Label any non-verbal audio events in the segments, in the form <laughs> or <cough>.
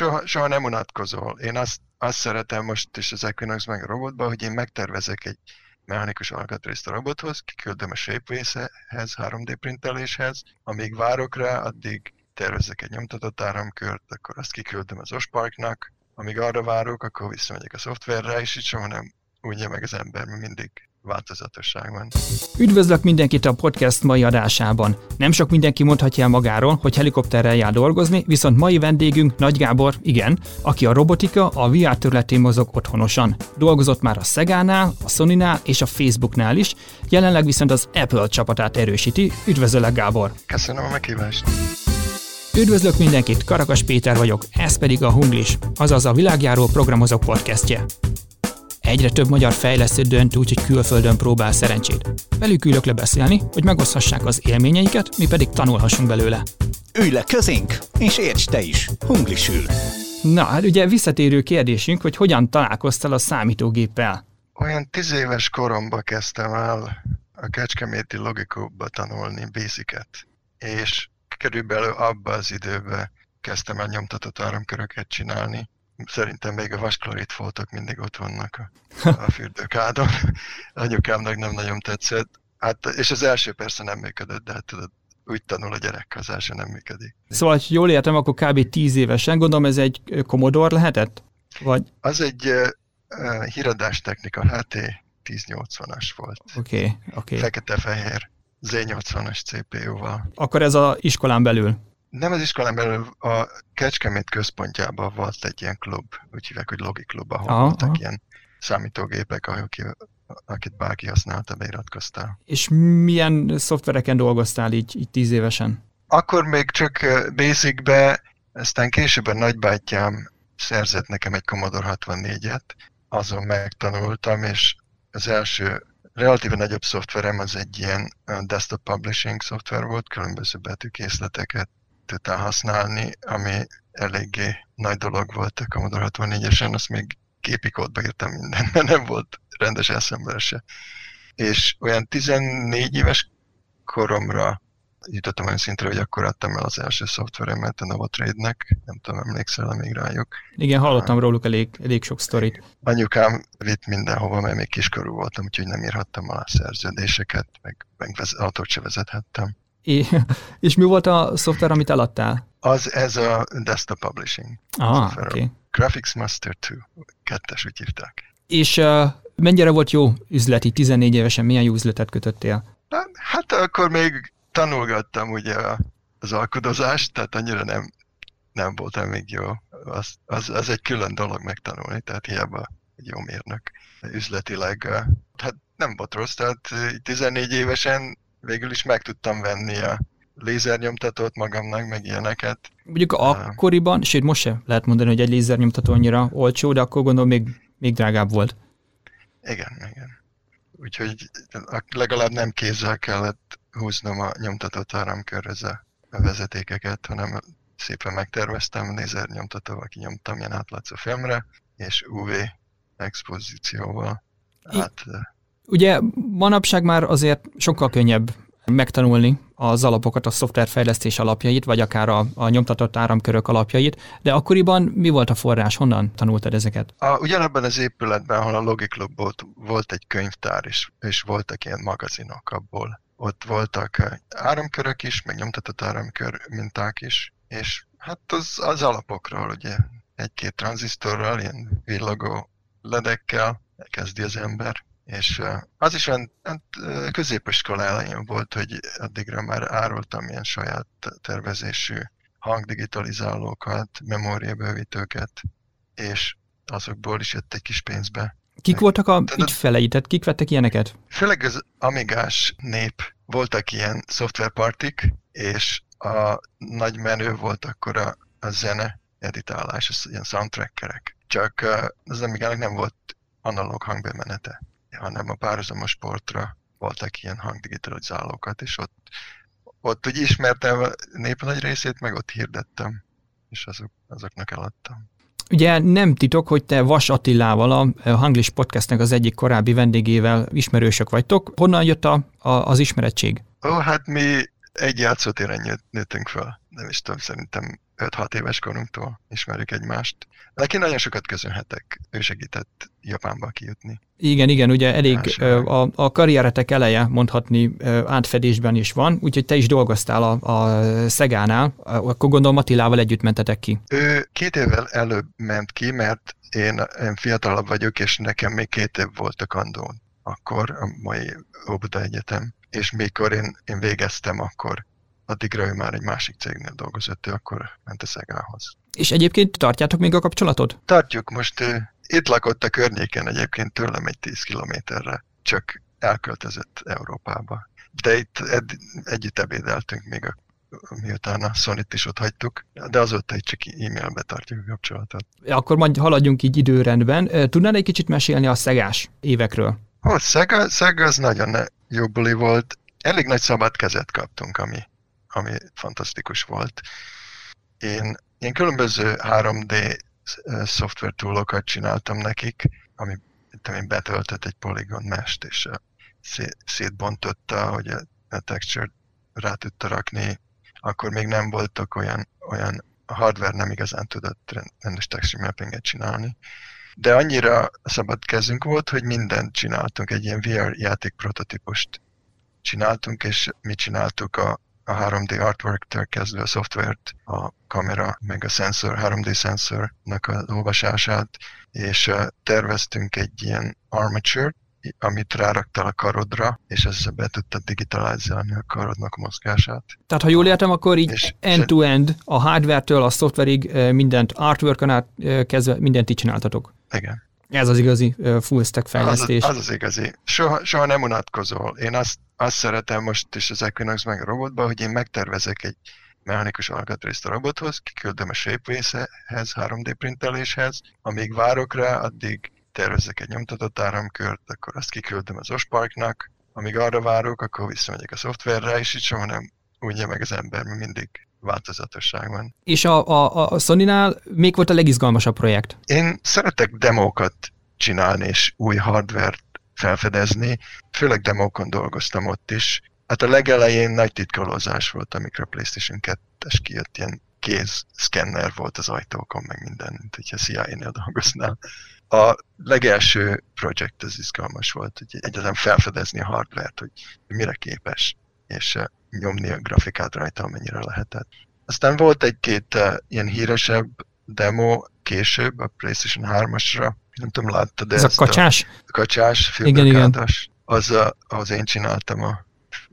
soha, soha nem unatkozol. Én azt, azt szeretem most is az Equinox meg a robotban, hogy én megtervezek egy mechanikus alkatrészt a robothoz, kiküldöm a Shapeways-hez, 3D printeléshez, amíg várok rá, addig tervezek egy nyomtatott áramkört, akkor azt kiküldöm az Osparknak, amíg arra várok, akkor visszamegyek a szoftverre, és így soha nem unja meg az ember, mert mindig változatosság van. Üdvözlök mindenkit a podcast mai adásában. Nem sok mindenki mondhatja el magáról, hogy helikopterrel jár dolgozni, viszont mai vendégünk Nagy Gábor, igen, aki a robotika, a VR területén mozog otthonosan. Dolgozott már a Szegánál, a Sonynál és a Facebooknál is, jelenleg viszont az Apple csapatát erősíti. Üdvözöllek Gábor! Köszönöm a meghívást! Üdvözlök mindenkit, Karakas Péter vagyok, ez pedig a Hunglis, azaz a világjáró programozók podcastje. Egyre több magyar fejlesztő dönt úgy, hogy külföldön próbál szerencsét. Velük ülök le beszélni, hogy megoszhassák az élményeiket, mi pedig tanulhassunk belőle. Ülj le közénk, és érts te is, hunglisül. Na, hát ugye visszatérő kérdésünk, hogy hogyan találkoztál a számítógéppel? Olyan tíz éves koromban kezdtem el a Kecskeméti logikóba tanulni basicet, és körülbelül abban az időben kezdtem el nyomtatott áramköröket csinálni. Szerintem még a vasklorit foltok mindig ott vannak a, a fürdőkádon. <laughs> Anyukámnak nem nagyon tetszett. Hát, és az első persze nem működött, de hát tudod, úgy tanul a gyerek, az első nem működik. Szóval, hogy jól értem, akkor kb. 10 évesen, gondolom ez egy Commodore lehetett? Vagy? Az egy uh, uh, híradás technika, HT 1080-as volt. Oké, okay, oké. Okay. Fekete-fehér. Z80-as CPU-val. Akkor ez a iskolán belül? Nem az iskolán belül, a Kecskemét központjában volt egy ilyen klub, úgy hívják, hogy Logi Klub, ahol aha, voltak aha. ilyen számítógépek, akik, akit bárki használta, beiratkoztál. És milyen szoftvereken dolgoztál így, így tíz évesen? Akkor még csak Basicbe, aztán később a nagybátyám szerzett nekem egy Commodore 64-et, azon megtanultam, és az első relatíve nagyobb szoftverem az egy ilyen desktop publishing szoftver volt, különböző betűkészleteket tudtál használni, ami eléggé nagy dolog volt a Commodore 64-esen, azt még képi kódba írtam mindent, mert nem volt rendes eszembe se. És olyan 14 éves koromra jutottam olyan szintre, hogy akkor adtam el az első szoftveremet a Novotrade-nek, nem tudom, emlékszel még rájuk. Igen, hallottam uh, róluk elég, elég sok sztorit. Anyukám vitt mindenhova, mert még kiskorú voltam, úgyhogy nem írhattam a szerződéseket, meg, meg autót se vezethettem. É, <laughs> és mi volt a szoftver, amit eladtál? Az, ez a Desktop Publishing. Ah, oké. Okay. Graphics Master 2, kettes, úgy hívták. És uh, mennyire volt jó üzleti, 14 évesen milyen jó üzletet kötöttél? Hát akkor még tanulgattam ugye az alkodozást, tehát annyira nem, nem voltam még jó. Az, az, az egy külön dolog megtanulni, tehát hiába egy jó mérnök üzletileg. Hát nem volt rossz, tehát 14 évesen végül is meg tudtam venni a lézernyomtatót magamnak, meg ilyeneket. Mondjuk akkoriban, sőt most se lehet mondani, hogy egy lézernyomtató annyira olcsó, de akkor gondolom még, még drágább volt. Igen, igen. Úgyhogy legalább nem kézzel kellett húznom a nyomtatott áramkörhöz a vezetékeket, hanem szépen megterveztem, nézer nyomtatóval kinyomtam ilyen átlátszó filmre, és UV expozícióval. Hát, Ugye manapság már azért sokkal könnyebb megtanulni az alapokat, a szoftverfejlesztés alapjait, vagy akár a, a nyomtatott áramkörök alapjait, de akkoriban mi volt a forrás, honnan tanultad ezeket? A, ugyanabban az épületben, ahol a Logic Club volt, volt egy könyvtár, és, és voltak ilyen magazinok abból. Ott voltak eh, áramkörök is, meg nyomtatott áramkör minták is, és hát az, az alapokról, ugye egy-két tranzisztorral, ilyen villogó ledekkel kezdi az ember, és az is olyan hát, középiskola elején volt, hogy addigra már árultam ilyen saját tervezésű hangdigitalizálókat, memóriabővítőket, és azokból is jött egy kis pénzbe Kik voltak a ügyfelei, tehát kik vettek ilyeneket? Főleg az amigás nép voltak ilyen szoftverpartik, és a nagy menő volt akkor a, a zene editálás, az ilyen soundtrackerek. Csak az amigának nem volt analóg hangbemenete, hanem a párhuzamos sportra voltak ilyen hangdigitalizálókat, és ott, ott úgy ismertem a nép nagy részét, meg ott hirdettem, és azok, azoknak eladtam. Ugye nem titok, hogy te Vas Attilával, a Hanglish Podcastnek az egyik korábbi vendégével ismerősök vagytok. Honnan jött a, a, az ismerettség? Ó, hát mi egy játszótéren nőttünk fel. Nem is tudom, szerintem 5-6 éves korunktól ismerjük egymást. Neki nagyon sokat köszönhetek, ő segített Japánba kijutni. Igen, igen, ugye elég a, a karrieretek eleje mondhatni átfedésben is van, úgyhogy te is dolgoztál a, a Szegánál, akkor gondolom Attilával együtt mentetek ki. Ő két évvel előbb ment ki, mert én, én fiatalabb vagyok, és nekem még két év volt a kandón akkor a mai Óbuda Egyetem, és mikor én, én végeztem, akkor addigra ő már egy másik cégnél dolgozott, ő akkor ment a Szegához. És egyébként tartjátok még a kapcsolatot? Tartjuk, most uh, itt lakott a környéken egyébként tőlem egy 10 kilométerre, csak elköltözött Európába. De itt ed- együtt ebédeltünk még a miután a sony is ott hagytuk, de azóta egy csak e-mailbe tartjuk a kapcsolatot. Akkor majd haladjunk így időrendben. Tudnál egy kicsit mesélni a szegás évekről? Ó, Szega, Szega az nagyon jó buli volt. Elég nagy szabad kezet kaptunk, ami, ami fantasztikus volt. Én, én különböző 3D szoftver túlokat csináltam nekik, ami én betöltött egy Polygon mest, és szétbontotta, hogy a, a texture rá tudta rakni. Akkor még nem voltak olyan, olyan a hardware nem igazán tudott rendes texture mappinget csinálni de annyira szabad kezünk volt, hogy mindent csináltunk, egy ilyen VR játék prototípust csináltunk, és mi csináltuk a, a 3D artwork-től kezdve a szoftvert, a kamera, meg a szenzor, 3D szenzornak az olvasását, és terveztünk egy ilyen armature amit ráraktál a karodra, és ezzel be tudtad digitalizálni a karodnak a mozgását. Tehát, ha jól értem, akkor így end-to-end, a hardware-től a szoftverig mindent artwork át kezdve mindent így csináltatok. Igen. Ez az igazi full stack fejlesztés. Az az, az igazi. Soha, soha nem unatkozol. Én azt, azt szeretem most is az Equinox meg a robotban, hogy én megtervezek egy mechanikus alkatrészt a robothoz, kiküldöm a shapeways-hez, 3D printeléshez, amíg várok rá, addig tervezek egy nyomtatott áramkört, akkor azt kiküldöm az Osparknak, amíg arra várok, akkor visszamegyek a szoftverre, és így soha nem úgy meg az ember, mert mindig változatosság van. És a, a, a Sony-nál még volt a legizgalmasabb projekt? Én szeretek demókat csinálni, és új hardvert felfedezni. Főleg demókon dolgoztam ott is. Hát a legelején nagy titkolózás volt, amikor a PlayStation 2-es kijött, ilyen kéz szkenner volt az ajtókon, meg minden, mint hogyha CIA-nél dolgoznál. A legelső projekt az izgalmas volt, hogy egyáltalán felfedezni a hardvert, hogy mire képes, és nyomni a grafikát rajta, amennyire lehetett. Aztán volt egy-két uh, ilyen híresebb demo később a PlayStation 3-asra, nem tudom, láttad Ez ezt a kacsás? A kacsás, igen. Az, a, az én csináltam a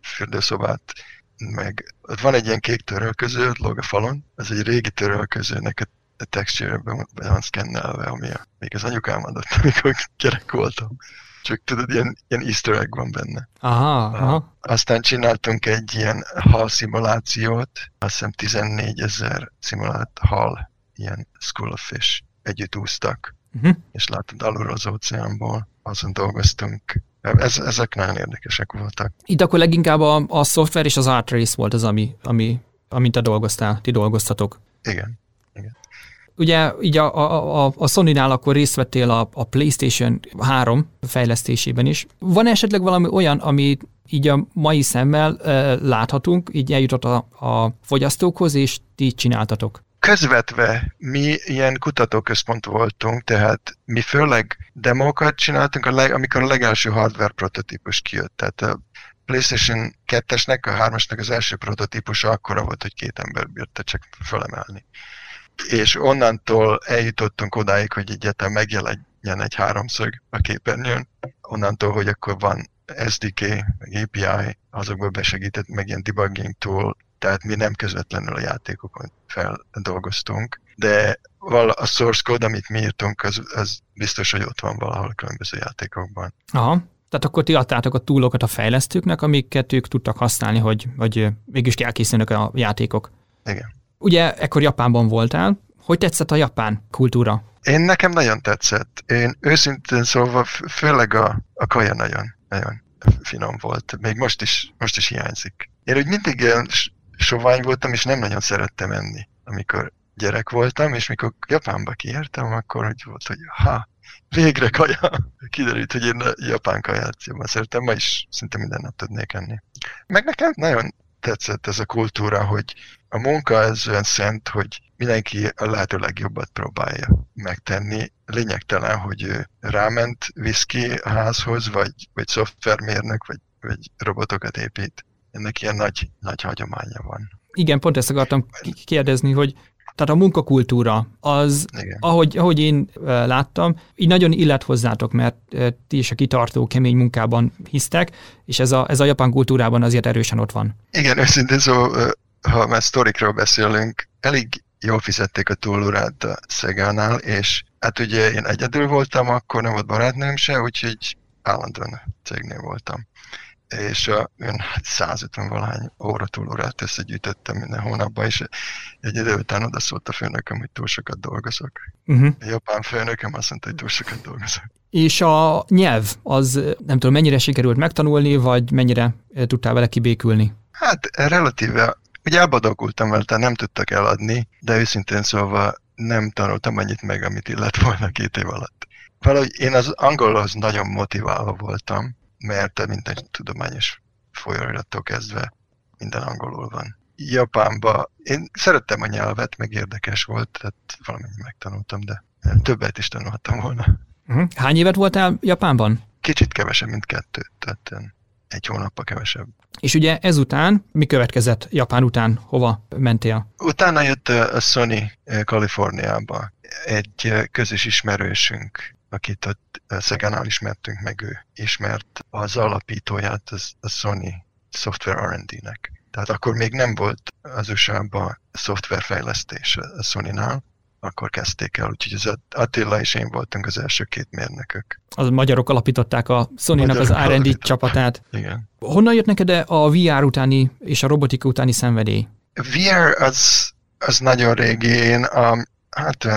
fürdőszobát, meg ott van egy ilyen kék törölköző, ott lóg a falon, ez egy régi törölközőnek a a texture-ben be van szkennelve, ami a, még az anyukám adott, <laughs> amikor gyerek voltam csak tudod, ilyen, ilyen easter egg van benne. Aha, aha. Aztán csináltunk egy ilyen hal szimulációt, azt hiszem 14 ezer szimulált hal, ilyen School of Fish együtt úsztak, uh-huh. és látod alulról az óceánból, azon dolgoztunk. Ez, ezek nagyon érdekesek voltak. Itt akkor leginkább a, a szoftver és az art race volt az, ami, ami, amint te dolgoztál, ti dolgoztatok. Igen. Igen ugye így a, a, a, Sony-nál akkor részt vettél a, a PlayStation 3 fejlesztésében is. Van esetleg valami olyan, ami így a mai szemmel e, láthatunk, így eljutott a, a fogyasztókhoz, és ti csináltatok? Közvetve mi ilyen kutatóközpont voltunk, tehát mi főleg demókat csináltunk, a leg, amikor a legelső hardware prototípus kijött. Tehát a PlayStation 2-esnek, a 3-asnak az első prototípusa akkora volt, hogy két ember bírta csak fölemelni és onnantól eljutottunk odáig, hogy egyáltalán megjelenjen egy háromszög a képernyőn, onnantól, hogy akkor van SDK, API, azokból besegített meg ilyen debugging tool, tehát mi nem közvetlenül a játékokon feldolgoztunk, de a source code, amit mi írtunk, az, az biztos, hogy ott van valahol különböző játékokban. Aha, tehát akkor ti adtátok a túlokat a fejlesztőknek, amiket ők tudtak használni, hogy, hogy mégis elkészülnek a játékok. Igen. Ugye ekkor Japánban voltál, hogy tetszett a japán kultúra? Én nekem nagyon tetszett. Én őszintén szólva, főleg a, a kaja nagyon, nagyon finom volt. Még most is, most is hiányzik. Én úgy mindig ilyen sovány voltam, és nem nagyon szerettem enni, amikor gyerek voltam, és mikor Japánba kiértem, akkor úgy volt, hogy ha, végre kaja. <laughs> Kiderült, hogy én a japán kaját jobban szeretem, ma is szinte minden nap tudnék enni. Meg nekem nagyon tetszett ez a kultúra, hogy a munka ez olyan szent, hogy mindenki a lehető legjobbat próbálja megtenni. Lényegtelen, hogy ráment viszki a házhoz, vagy, vagy szoftvermérnök, vagy, vagy robotokat épít. Ennek ilyen nagy, nagy hagyománya van. Igen, pont ezt akartam kérdezni, hogy tehát a munkakultúra, az, ahogy, ahogy én láttam, így nagyon illet hozzátok, mert ti is a kitartó, kemény munkában hisztek, és ez a, ez a japán kultúrában azért erősen ott van. Igen, őszintén szó, ha már sztorikról beszélünk, elég jól fizették a túlórát a Szegánál, és hát ugye én egyedül voltam, akkor nem volt barátnőm se, úgyhogy állandóan cégnél voltam és a, olyan 150 hát valahány óra túlórát összegyűjtöttem minden hónapban, és egy idő után oda szólt a főnököm, hogy túl sokat dolgozok. Uh-huh. A japán főnököm azt mondta, hogy túl sokat dolgozok. És a nyelv, az nem tudom, mennyire sikerült megtanulni, vagy mennyire tudtál vele kibékülni? Hát relatíve, ugye elbadogultam vele, tehát nem tudtak eladni, de őszintén szólva nem tanultam annyit meg, amit illet volna két év alatt. Valahogy én az angolhoz nagyon motiválva voltam, mert minden tudományos folyóirattól kezdve minden angolul van. Japánba én szerettem a nyelvet, meg érdekes volt, tehát valamennyi megtanultam, de többet is tanulhattam volna. Uh-huh. Hány évet voltál Japánban? Kicsit kevesebb, mint kettő, tehát egy hónappal kevesebb. És ugye ezután mi következett Japán után? Hova mentél? Utána jött a Sony Kaliforniába. Egy közös ismerősünk akit ott Szegánál ismertünk meg, ő ismert az alapítóját az, a Sony Software R&D-nek. Tehát akkor még nem volt az USA-ban szoftverfejlesztés a Sony-nál, akkor kezdték el, úgyhogy az Attila és én voltunk az első két mérnökök. Az magyarok alapították a Sony-nak az R&D csapatát. <laughs> Igen. Honnan jött neked a VR utáni és a robotika utáni szenvedély? A VR az, az nagyon régi. Én a, hát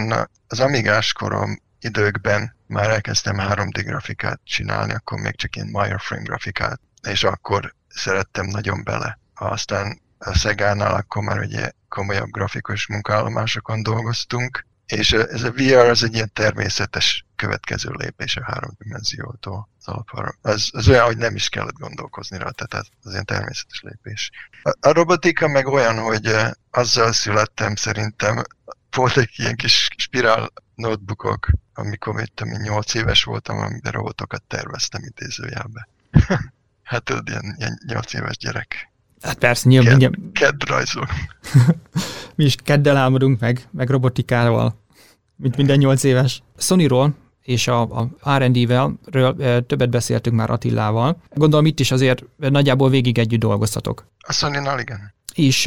az amigás korom időkben már elkezdtem 3D grafikát csinálni, akkor még csak ilyen wireframe grafikát, és akkor szerettem nagyon bele. Aztán a Szegánál akkor már ugye komolyabb grafikus munkállomásokon dolgoztunk, és ez a VR az egy ilyen természetes következő lépés a háromdimenziótól az alapára. Ez, olyan, hogy nem is kellett gondolkozni rá, tehát az ilyen természetes lépés. A, a robotika meg olyan, hogy azzal születtem szerintem, volt egy ilyen kis spirál notebookok, amikor mit tudom, 8 éves voltam, amiben robotokat terveztem idézőjelbe. <laughs> hát tudod, ilyen, ilyen 8 éves gyerek. Hát persze, nyilván. Ked, ked rajzol. <laughs> Mi is keddel álmodunk meg, meg robotikával, mint minden 8 éves. Sonyról és a, a R&D-vel többet beszéltünk már Attilával. Gondolom itt is azért nagyjából végig együtt dolgoztatok. A Sony-nál igen. És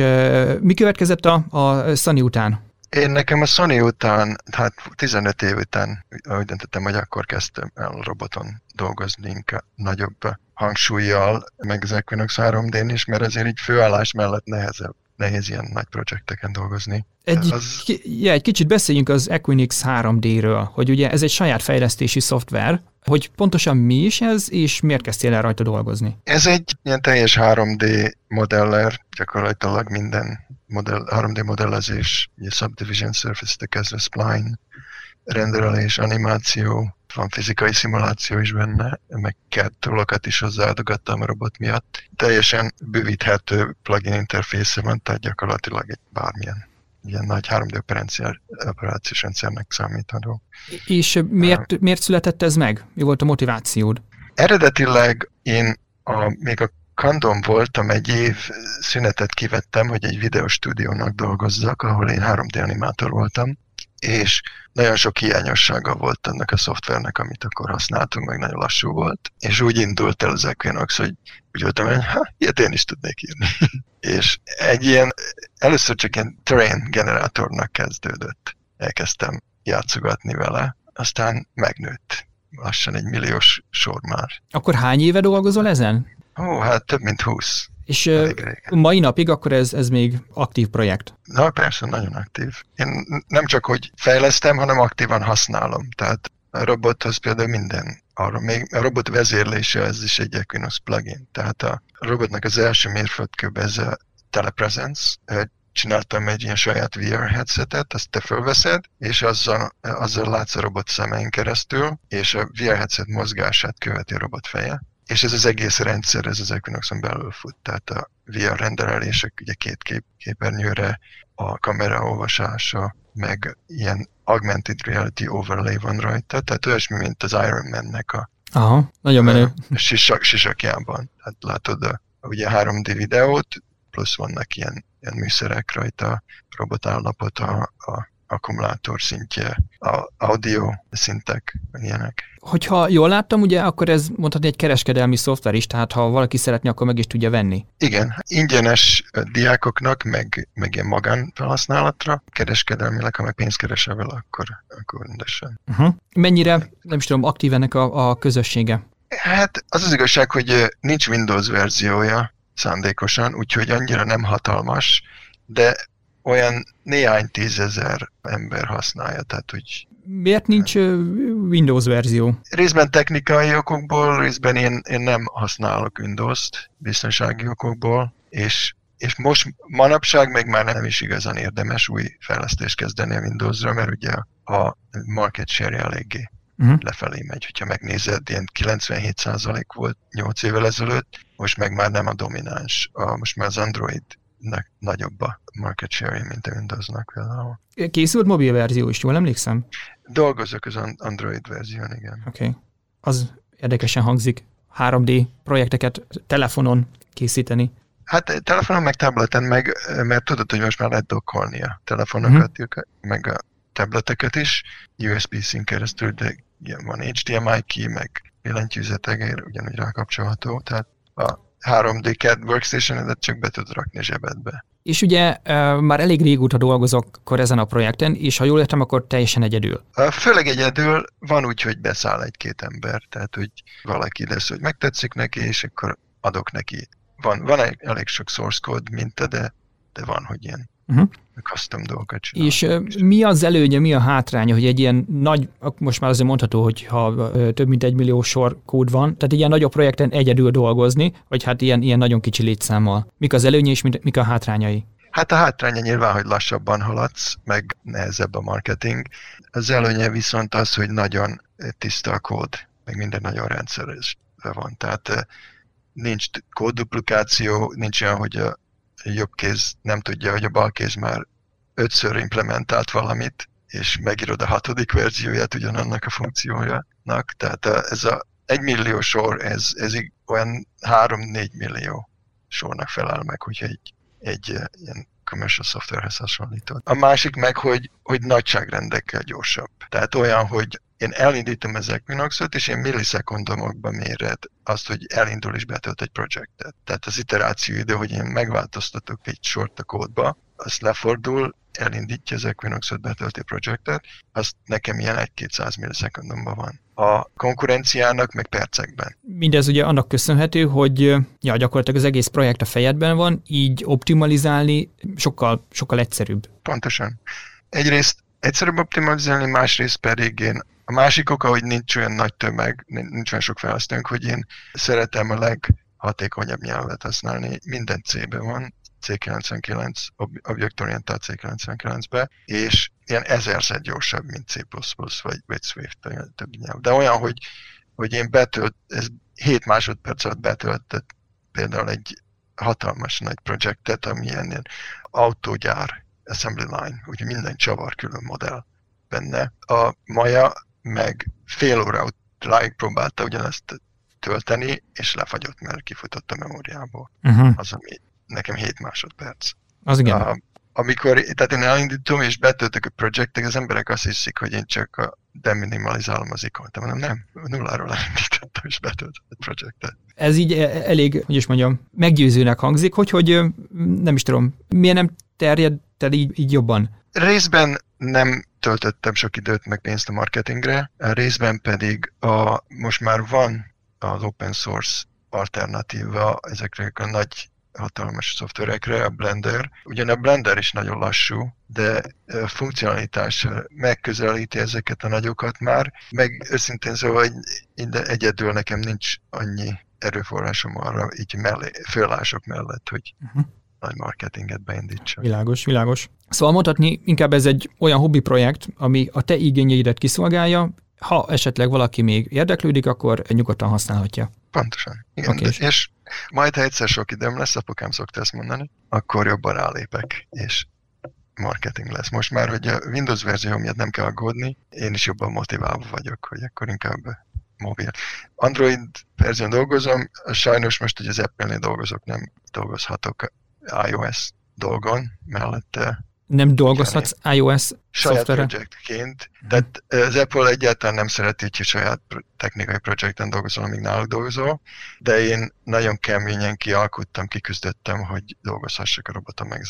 mi következett a, a Sony után? Én nekem a Sony után, hát 15 év után úgy döntöttem, hogy akkor kezdtem el roboton dolgozni inkább nagyobb hangsúlyjal, meg az Equinox 3D-n is, mert azért így főállás mellett nehezebb nehéz ilyen nagy projekteken dolgozni. Egy, az... ki, ja, egy kicsit beszéljünk az Equinix 3D-ről, hogy ugye ez egy saját fejlesztési szoftver, hogy pontosan mi is ez, és miért kezdtél el rajta dolgozni? Ez egy ilyen teljes 3D modeller, gyakorlatilag minden modell, 3D modellezés, ugye Subdivision Surface-től kezdve Spline, renderelés, animáció, van fizikai szimuláció is benne, meg CAD is hozzáadogattam a robot miatt. Teljesen bővíthető plugin interfésze van, tehát gyakorlatilag egy bármilyen ilyen nagy 3D operációs rendszernek számítható. És miért, miért született ez meg? Mi volt a motivációd? Eredetileg én a, még a Kandon voltam egy év, szünetet kivettem, hogy egy videostúdiónak dolgozzak, ahol én 3D animátor voltam, és nagyon sok hiányossága volt ennek a szoftvernek, amit akkor használtunk, meg nagyon lassú volt. És úgy indult el az Equinox, hogy úgy voltam, hogy ha, ilyet én is tudnék írni. <laughs> és egy ilyen, először csak ilyen terrain generátornak kezdődött. Elkezdtem játszogatni vele, aztán megnőtt. Lassan egy milliós sor már. Akkor hány éve dolgozol ezen? Ó, hát több mint húsz. És mai napig akkor ez, ez még aktív projekt? Na persze, nagyon aktív. Én nem csak, hogy fejlesztem, hanem aktívan használom. Tehát a robothoz például minden arra még a robot vezérlése, ez is egy Equinox plugin. Tehát a robotnak az első mérföldkőbe ez a telepresence, csináltam egy ilyen saját VR headsetet, azt te fölveszed, és azzal, azzal látsz a robot szemein keresztül, és a VR headset mozgását követi a robot feje és ez az egész rendszer, ez az Equinoxon belül fut, tehát a VR renderelések ugye két kép, képernyőre a kamera olvasása, meg ilyen augmented reality overlay van rajta, tehát olyasmi, mint az Iron Man-nek a Aha, nagyon menő. sisak, sisakjában. Tehát látod a, ugye 3D videót, plusz vannak ilyen, ilyen műszerek rajta, robotállapot, a, a akkumulátor szintje, a audio szintek, ilyenek. Hogyha jól láttam, ugye, akkor ez mondhatni egy kereskedelmi szoftver is, tehát ha valaki szeretne, akkor meg is tudja venni. Igen, ingyenes diákoknak, meg, meg ilyen magánfelhasználatra, kereskedelmileg, ha meg pénzt keresel vele, akkor, akkor rendesen. Uh-huh. Mennyire, nem is tudom, aktív ennek a, a közössége? Hát az az igazság, hogy nincs Windows verziója szándékosan, úgyhogy annyira nem hatalmas, de olyan néhány tízezer ember használja, tehát hogy... Miért nincs Windows verzió? Részben technikai okokból, részben én, én nem használok Windows-t biztonsági okokból, és, és most manapság még már nem is igazán érdemes új fejlesztést kezdeni a Windowsra, mert ugye a market share eléggé uh-huh. lefelé megy. Hogyha megnézed, ilyen 97% volt 8 évvel ezelőtt, most meg már nem a domináns. A, most már az Android nek nagyobb a market share mint a Windowsnak például. Készült mobil verzió is, jól emlékszem? Dolgozok az Android verzión, igen. Oké. Okay. Az érdekesen hangzik. 3D projekteket telefonon készíteni. Hát telefonon meg tableten meg, mert tudod, hogy most már lehet dokkolni a telefonokat, uh-huh. meg a tableteket is, USB-szín keresztül, de van HDMI ki, meg billentyűzetegér ugyanúgy rákapcsolható, tehát a 3D CAD workstation csak be tud rakni a zsebedbe. És ugye már elég régóta dolgozok akkor ezen a projekten, és ha jól értem, akkor teljesen egyedül. Főleg egyedül van úgy, hogy beszáll egy-két ember, tehát hogy valaki lesz, hogy megtetszik neki, és akkor adok neki. Van, van elég sok source code minta, de, de van, hogy ilyen uh-huh. custom dolgokat csinál. És mi az előnye, mi a hátránya, hogy egy ilyen nagy, most már azért mondható, hogy ha több mint egy millió sor kód van, tehát egy ilyen nagyobb projekten egyedül dolgozni, vagy hát ilyen, ilyen nagyon kicsi létszámmal. Mik az előnye és mik a hátrányai? Hát a hátránya nyilván, hogy lassabban haladsz, meg nehezebb a marketing. Az előnye viszont az, hogy nagyon tiszta a kód, meg minden nagyon rendszeres van. Tehát nincs kódduplikáció, nincs olyan, hogy a jobb kéz nem tudja, hogy a bal kéz már ötször implementált valamit, és megírod a hatodik verzióját ugyanannak a funkciójának. Tehát ez a egy millió sor, ez, ez olyan 3-4 millió sornak felel meg, hogy egy, egy ilyen commercial softwarehez hasonlítod. A másik meg, hogy, hogy nagyságrendekkel gyorsabb. Tehát olyan, hogy én elindítom az Equinox-ot, és én millisekundomokban méred azt, hogy elindul és betölt egy projektet. Tehát az iteráció idő, hogy én megváltoztatok egy sort a kódba, azt lefordul, elindítja az Equinox-ot, betölti a projektet, azt nekem ilyen 1-200 millisekundomban van. A konkurenciának meg percekben. Mindez ugye annak köszönhető, hogy ja, gyakorlatilag az egész projekt a fejedben van, így optimalizálni sokkal, sokkal egyszerűbb. Pontosan. Egyrészt egyszerűbb optimalizálni, másrészt pedig én a másik oka, hogy nincs olyan nagy tömeg, nincs olyan sok fejlesztőnk, hogy én szeretem a leghatékonyabb nyelvet használni. Minden C-ben van, C99, objektorientált C99-be, és ilyen ezerszer gyorsabb, mint C++ vagy, vagy Swift, több nyelv. De olyan, hogy, hogy én betölt, ez 7 másodperc alatt betöltött például egy hatalmas nagy projektet, ami ilyen, ilyen autógyár, assembly line, úgyhogy minden csavar külön modell benne. A Maja meg fél óra ráig próbálta ugyanezt tölteni, és lefagyott, mert kifutott a memóriából. Uh-huh. Az, ami nekem 7 másodperc. Az igen. A, amikor, tehát én elindítom és betöltök a projektek, az emberek azt hiszik, hogy én csak a deminimalizálom az ikont. Mondom, nem, nulláról elindítottam és betöltöttem a projektet. Ez így e- elég, hogy is mondjam, meggyőzőnek hangzik, hogy, hogy nem is tudom, miért nem terjed el így, így jobban? Részben nem töltöttem sok időt meg pénzt a marketingre, részben pedig a, most már van az open source alternatíva ezekre a nagy hatalmas szoftverekre, a Blender. Ugyan a Blender is nagyon lassú, de funkcionalitás megközelíti ezeket a nagyokat már, meg őszintén szóval egy, egyedül nekem nincs annyi erőforrásom arra, így mellé, fölások mellett, hogy uh-huh nagy marketinget beindítsa. Világos, világos. Szóval mondhatni, inkább ez egy olyan hobbi projekt, ami a te igényeidet kiszolgálja, ha esetleg valaki még érdeklődik, akkor nyugodtan használhatja. Pontosan. Igen, okay. de, és majd, ha egyszer sok időm lesz, apukám szokta ezt mondani, akkor jobban rálépek, és marketing lesz. Most már, hogy a Windows verzió miatt nem kell aggódni, én is jobban motiválva vagyok, hogy akkor inkább mobil. Android verzión dolgozom, sajnos most, hogy az Apple-nél dolgozok, nem dolgozhatok iOS dolgon mellette. Nem dolgozhatsz iOS saját szoftveren? projektként, de az Apple egyáltalán nem szereti, hogy saját technikai projekten dolgozol, amíg náluk dolgozol, de én nagyon keményen kialkuttam, kiküzdöttem, hogy dolgozhassak a roboton meg.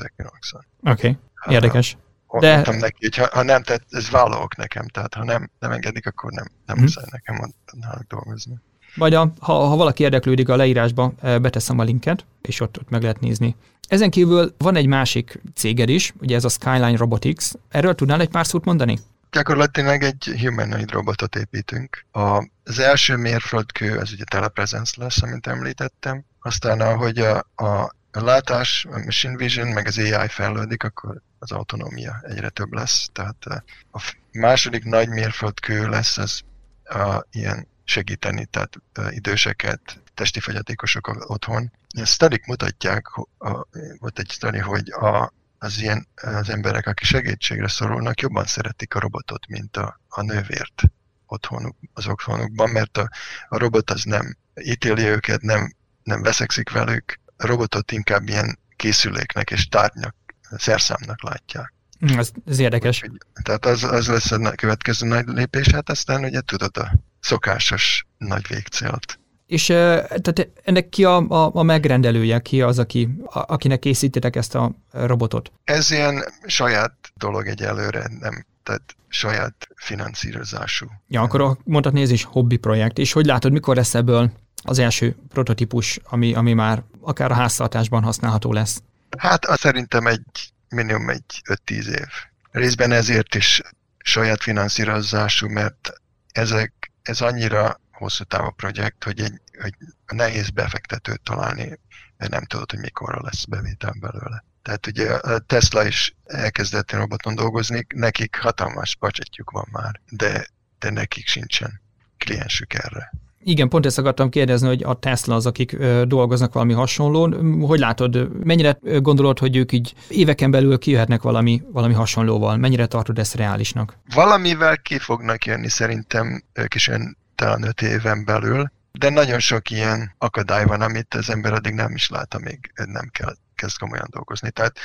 Oké, okay. érdekes. De... Mondtam neki, hogy ha, ha nem, tehát ez vállalok nekem, tehát ha nem, nem engedik, akkor nem, nem hmm. muszáj nekem náluk dolgozni. Vagy a, ha, ha valaki érdeklődik, a leírásba beteszem a linket, és ott, ott meg lehet nézni. Ezen kívül van egy másik céged is, ugye ez a Skyline Robotics. Erről tudnál egy pár szót mondani? Gyakorlatilag egy humanoid robotot építünk. A, az első mérföldkő, ez ugye telepresence lesz, amit említettem. Aztán ahogy a, a, a látás, a machine vision, meg az AI fejlődik, akkor az autonómia egyre több lesz. Tehát a második nagy mérföldkő lesz az a, ilyen segíteni, tehát időseket, testi fogyatékosok otthon. A sztorik mutatják, a, volt egy sztori, hogy a, az ilyen az emberek, akik segítségre szorulnak, jobban szeretik a robotot, mint a, a nővért otthonuk, az otthonukban, mert a, a robot az nem ítéli őket, nem, nem veszekszik velük, a robotot inkább ilyen készüléknek és tárgynak, szerszámnak látják. Ez, ez érdekes. Tehát az, az lesz a következő nagy lépés, hát aztán ugye tudod a szokásos nagy végcélt. És tehát ennek ki a, a, a megrendelője, ki az, aki, a, akinek készítitek ezt a robotot? Ez ilyen saját dolog egyelőre, nem, tehát saját finanszírozású. Ja, akkor mondhatni ez is hobbi projekt. És hogy látod, mikor lesz ebből az első prototípus, ami, ami már akár a háztartásban használható lesz? Hát az szerintem egy minimum egy 5-10 év. Részben ezért is saját finanszírozású, mert ezek, ez annyira hosszú távú projekt, hogy, egy, hogy nehéz befektetőt találni, mert nem tudod, hogy mikorra lesz bevétel belőle. Tehát ugye a Tesla is elkezdett roboton dolgozni, nekik hatalmas budgetjuk van már, de, de nekik sincsen kliensük erre. Igen, pont ezt akartam kérdezni, hogy a Tesla az, akik dolgoznak valami hasonlón. Hogy látod, mennyire gondolod, hogy ők így éveken belül kijöhetnek valami, valami hasonlóval? Mennyire tartod ezt reálisnak? Valamivel ki fognak jönni szerintem ők is talán öt éven belül, de nagyon sok ilyen akadály van, amit az ember addig nem is lát, amíg nem kell kezd komolyan dolgozni. Tehát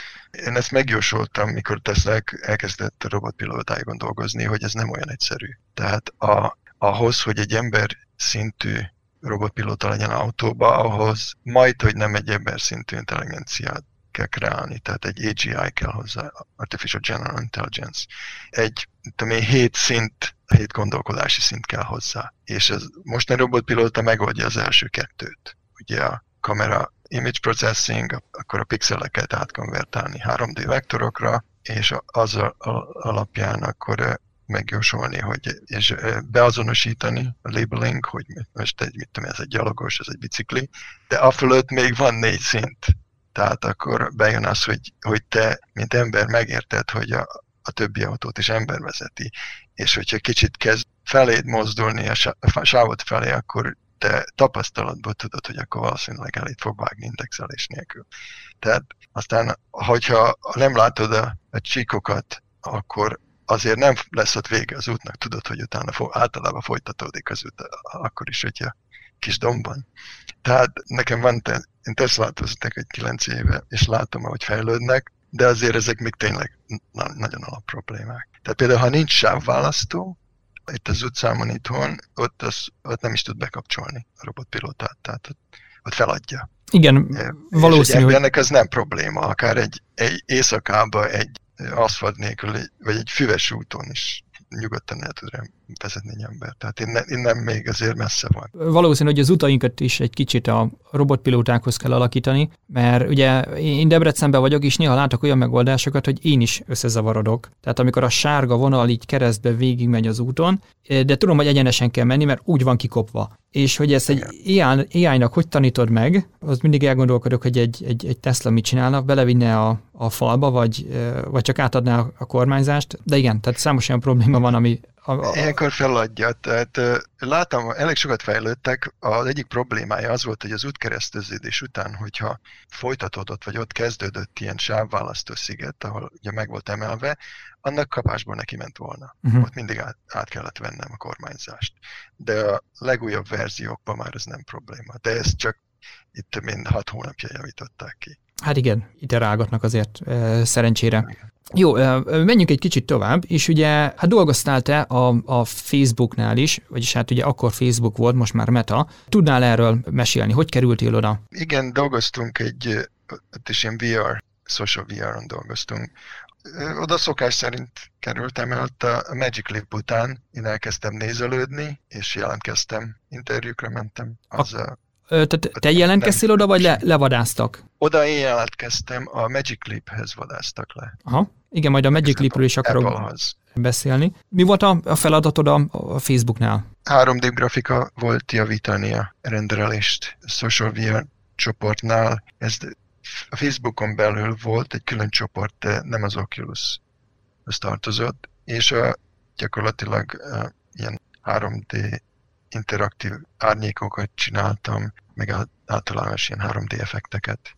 én ezt megjósoltam, mikor Tesla elkezdett robotpilótáigon dolgozni, hogy ez nem olyan egyszerű. Tehát a, ahhoz, hogy egy ember szintű robotpilóta legyen autóba, ahhoz majd, hogy nem egy ember szintű intelligenciát kell kreálni, tehát egy AGI kell hozzá, Artificial General Intelligence. Egy, tudom én, hét szint, hét gondolkodási szint kell hozzá. És ez mostani robotpilóta megoldja az első kettőt. Ugye a kamera image processing, akkor a pixeleket átkonvertálni 3D vektorokra, és az alapján akkor megjósolni, hogy, és beazonosítani a labeling, hogy most egy, mit tudom, ez egy gyalogos, ez egy bicikli, de a fölött még van négy szint. Tehát akkor bejön az, hogy, hogy te, mint ember megérted, hogy a, a többi autót is ember vezeti, és hogyha kicsit kezd feléd mozdulni a sávot felé, akkor te tapasztalatból tudod, hogy akkor valószínűleg elét fog vágni indexelés nélkül. Tehát aztán, hogyha nem látod a, a csíkokat, akkor azért nem lesz ott vége az útnak, tudod, hogy utána fo- általában folytatódik az út, akkor is, hogyha kis domban. Tehát nekem van, te, én Teslát egy kilenc éve, és látom, ahogy fejlődnek, de azért ezek még tényleg na- nagyon alap problémák. Tehát például, ha nincs sávválasztó, itt az utcámon itthon, ott, az, ott nem is tud bekapcsolni a robotpilótát, tehát ott, ott feladja. Igen, valószínű. És ennek az nem probléma, akár egy, egy éjszakába egy aszfalt nélkül, vagy egy füves úton is nyugodtan el tud vezetni ember. Tehát innen, innen még azért messze van. Valószínű, hogy az utainkat is egy kicsit a robotpilótákhoz kell alakítani, mert ugye én Debrecenben vagyok, és néha látok olyan megoldásokat, hogy én is összezavarodok. Tehát amikor a sárga vonal így keresztbe végigmegy az úton, de tudom, hogy egyenesen kell menni, mert úgy van kikopva. És hogy ezt egy AI-nak hogy tanítod meg, az mindig elgondolkodok, hogy egy, egy, egy Tesla mit csinálna, belevinne a, a falba, vagy, vagy csak átadná a kormányzást. De igen, tehát számos olyan probléma van, ami, A, a... Ilyenkor feladja, tehát látom, elég sokat fejlődtek, az egyik problémája az volt, hogy az útkereszteződés után, hogyha folytatódott, vagy ott kezdődött ilyen sávválasztó sziget, ahol ugye meg volt emelve, annak kapásból neki ment volna. Uh-huh. Ott mindig át, át kellett vennem a kormányzást. De a legújabb verziókban már ez nem probléma. De ez csak itt mind hat hónapja javították ki. Hát igen, iterálgatnak azért szerencsére. Igen. Jó, menjünk egy kicsit tovább, és ugye, hát dolgoztál te a, a Facebooknál is, vagyis hát ugye akkor Facebook volt, most már Meta. Tudnál erről mesélni, hogy kerültél oda? Igen, dolgoztunk egy, ott is ilyen VR, social VR-on dolgoztunk. Oda szokás szerint kerültem el, a Magic Leap után én elkezdtem nézelődni, és jelentkeztem, interjúkra mentem. Az a, a tehát te jelentkeztél oda, vagy le, levadáztak? Oda én jelentkeztem, a Magic Leap-hez vadáztak le. Aha. Igen, majd a Magic Leap-ről is akarok beszélni. Mi volt a, feladatod a, Facebooknál? 3D grafika volt javítani a renderelést Social VR csoportnál. Ez a Facebookon belül volt egy külön csoport, de nem az Oculus tartozott, és a, gyakorlatilag a, ilyen 3D interaktív árnyékokat csináltam, meg általános ilyen 3D effekteket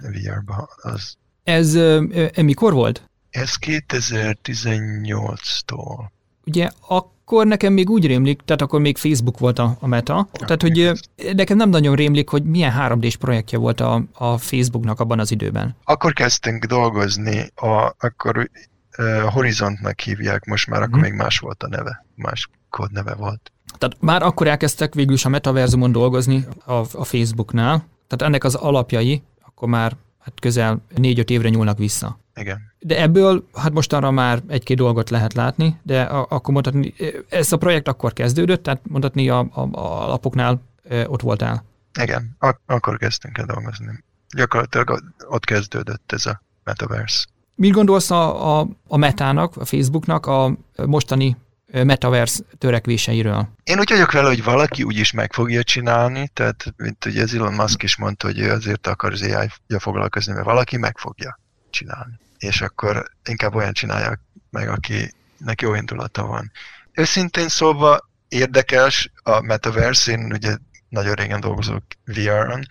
VR-ba. Az... Ez e, mikor volt? Ez 2018-tól. Ugye akkor nekem még úgy rémlik, tehát akkor még Facebook volt a, a meta, ja, tehát hogy ez. nekem nem nagyon rémlik, hogy milyen 3D-s projektje volt a, a Facebooknak abban az időben. Akkor kezdtünk dolgozni, a, akkor uh, Horizontnak hívják, most már akkor hmm. még más volt a neve, más kódneve volt. Tehát már akkor elkezdtek végül is a metaverzumon dolgozni a, a Facebooknál, tehát ennek az alapjai akkor már hát közel négy-öt évre nyúlnak vissza. Igen. De ebből, hát mostanra már egy-két dolgot lehet látni, de a, akkor mondhatni, ez a projekt akkor kezdődött, tehát mondhatni a, a, a alapoknál e, ott voltál. Igen, ak- akkor kezdtünk el dolgozni. Gyakorlatilag ott kezdődött ez a metaverse. Mit gondolsz a, a, a metának, a Facebooknak a mostani metaverse törekvéseiről? Én úgy vagyok vele, hogy valaki úgyis meg fogja csinálni, tehát mint ugye ez Elon Musk is mondta, hogy ő azért akar az ai foglalkozni, mert valaki meg fogja csinálni. És akkor inkább olyan csinálja meg, akinek jó indulata van. Őszintén szólva érdekes a metaverse, én ugye nagyon régen dolgozok VR-on,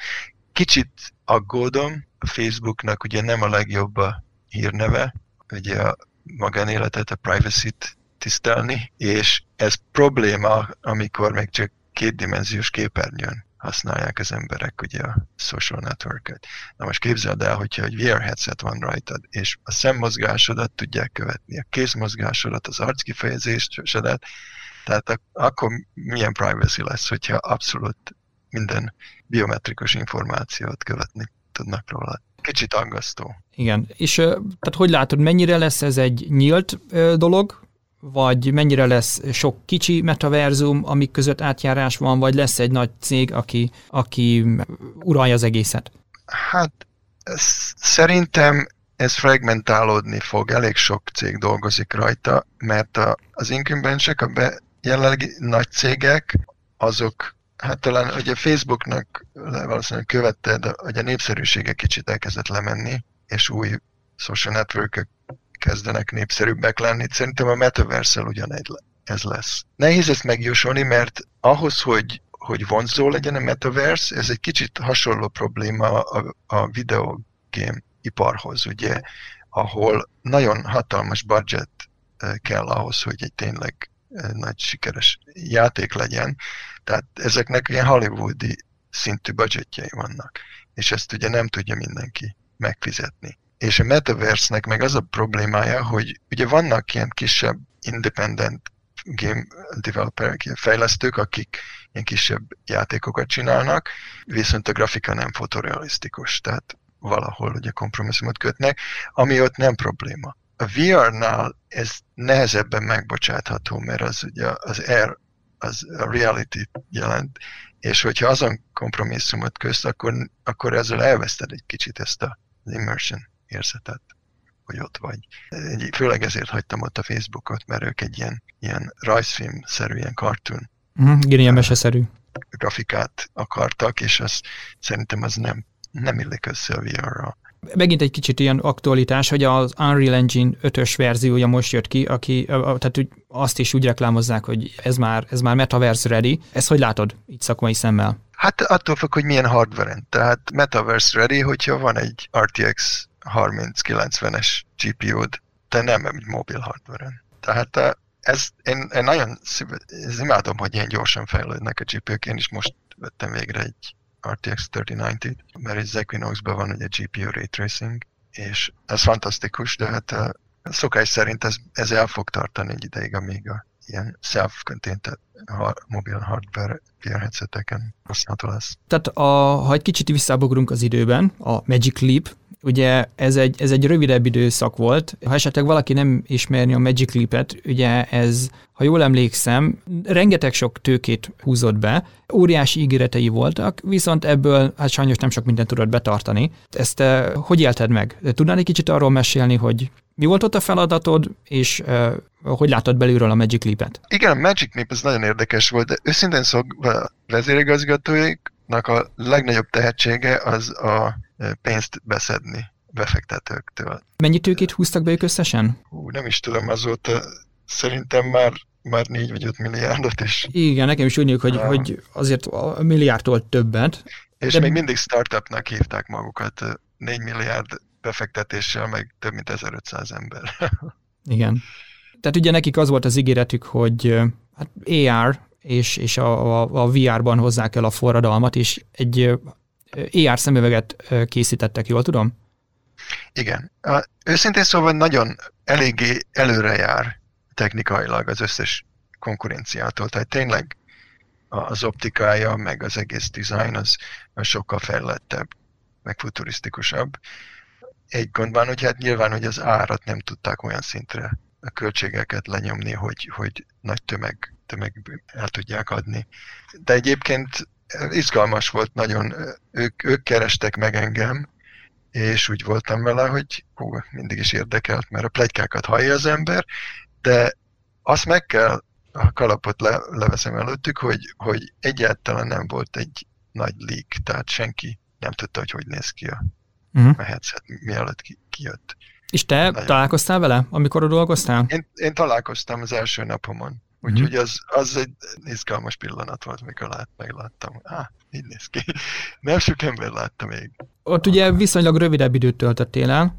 kicsit aggódom, a Facebooknak ugye nem a legjobb a hírneve, ugye a magánéletet, a privacy-t tisztelni, és ez probléma, amikor még csak kétdimenziós képernyőn használják az emberek ugye a social network-et. Na most képzeld el, hogyha egy VR headset van rajtad, és a szemmozgásodat tudják követni, a kézmozgásodat, az arckifejezésedet, tehát akkor milyen privacy lesz, hogyha abszolút minden biometrikus információt követni tudnak róla. Kicsit aggasztó. Igen, és tehát hogy látod, mennyire lesz ez egy nyílt dolog, vagy mennyire lesz sok kicsi metaverzum, amik között átjárás van, vagy lesz egy nagy cég, aki, aki uralja az egészet? Hát szerintem ez fragmentálódni fog, elég sok cég dolgozik rajta, mert a, az incumbensek, a be, jelenlegi nagy cégek, azok, hát talán ugye Facebooknak valószínűleg követte, de hogy a népszerűsége kicsit elkezdett lemenni, és új social network kezdenek népszerűbbek lenni. Szerintem a metaverse ugyanegy ez lesz. Nehéz ezt megjósolni, mert ahhoz, hogy, hogy vonzó legyen a metaverse, ez egy kicsit hasonló probléma a, a videogame iparhoz, ugye, ahol nagyon hatalmas budget eh, kell ahhoz, hogy egy tényleg eh, nagy sikeres játék legyen. Tehát ezeknek ilyen hollywoodi szintű budgetjei vannak, és ezt ugye nem tudja mindenki megfizetni. És a Metaverse-nek meg az a problémája, hogy ugye vannak ilyen kisebb independent game developer fejlesztők, akik ilyen kisebb játékokat csinálnak, viszont a grafika nem fotorealisztikus, tehát valahol ugye kompromisszumot kötnek, ami ott nem probléma. A VR-nál ez nehezebben megbocsátható, mert az ugye az Air, az a reality jelent, és hogyha azon kompromisszumot közt, akkor, akkor ezzel elveszted egy kicsit ezt a, immersion érzetet, hogy ott vagy. Főleg ezért hagytam ott a Facebookot, mert ők egy ilyen, ilyen rajzfilm-szerű, ilyen cartoon ilyen meseszerű grafikát akartak, és az, szerintem az nem, nem illik össze a VR-ra. Megint egy kicsit ilyen aktualitás, hogy az Unreal Engine 5-ös verziója most jött ki, aki, tehát azt is úgy reklámozzák, hogy ez már, ez már Metaverse ready. Ezt hogy látod így szakmai szemmel? Hát attól függ, hogy milyen hardware-en. Tehát Metaverse ready, hogyha van egy RTX 3090-es GPU-d, de nem egy mobil hardware-en. Tehát ez, én, én nagyon szív, ez imádom, hogy ilyen gyorsan fejlődnek a GPU-k. Én is most vettem végre egy RTX 3090-t, mert egy Equinox-ban van ugye GPU Ray Tracing, és ez fantasztikus, de hát a szokás szerint ez, ez el fog tartani egy ideig, amíg a ilyen self-contained mobil hardware VR headseteken használható lesz. Tehát a, ha egy kicsit visszabugrunk az időben, a Magic Leap Ugye ez egy, ez egy rövidebb időszak volt. Ha esetleg valaki nem ismerni a Magic Leap-et, ugye ez, ha jól emlékszem, rengeteg sok tőkét húzott be, óriási ígéretei voltak, viszont ebből hát sajnos nem sok mindent tudott betartani. Ezt te hogy élted meg? Tudnál egy kicsit arról mesélni, hogy mi volt ott a feladatod, és uh, hogy látod belülről a Magic Leap-et? Igen, a Magic Leap ez nagyon érdekes volt, de őszintén szokva vezérigazgatóiknak a legnagyobb tehetsége az a pénzt beszedni befektetőktől. Mennyi tőkét húztak be ők összesen? Hú, nem is tudom, azóta szerintem már már 4 vagy 5 milliárdot is. Igen, nekem is úgy hogy, hogy azért a milliárdtól többet. És de... még mindig startupnak hívták magukat. 4 milliárd befektetéssel, meg több mint 1500 ember. <laughs> Igen. Tehát ugye nekik az volt az ígéretük, hogy hát AR és, és a, a, a VR-ban hozzák el a forradalmat, és egy AR szemüveget készítettek, jól tudom? Igen. A, őszintén szóval nagyon eléggé előre jár technikailag az összes konkurenciától. Tehát tényleg az optikája, meg az egész design az, sokkal fejlettebb, meg futurisztikusabb. Egy gondban, hogy hát nyilván, hogy az árat nem tudták olyan szintre a költségeket lenyomni, hogy, hogy nagy tömeg, tömeg el tudják adni. De egyébként izgalmas volt nagyon, ők, ők kerestek meg engem, és úgy voltam vele, hogy hú, mindig is érdekelt, mert a plegykákat hallja az ember, de azt meg kell, a kalapot le, leveszem előttük, hogy, hogy egyáltalán nem volt egy nagy leak, tehát senki nem tudta, hogy hogy néz ki a, uh-huh. a headset, mielőtt ki, kijött. És te Nagyon. találkoztál vele, amikor dolgoztál? Én, én találkoztam az első napomon. Úgyhogy mm. az, az egy izgalmas pillanat volt, mikor lát, megláttam. Á, így néz ki. Nem sok ember látta még. Ott ugye viszonylag rövidebb időt töltöttél el.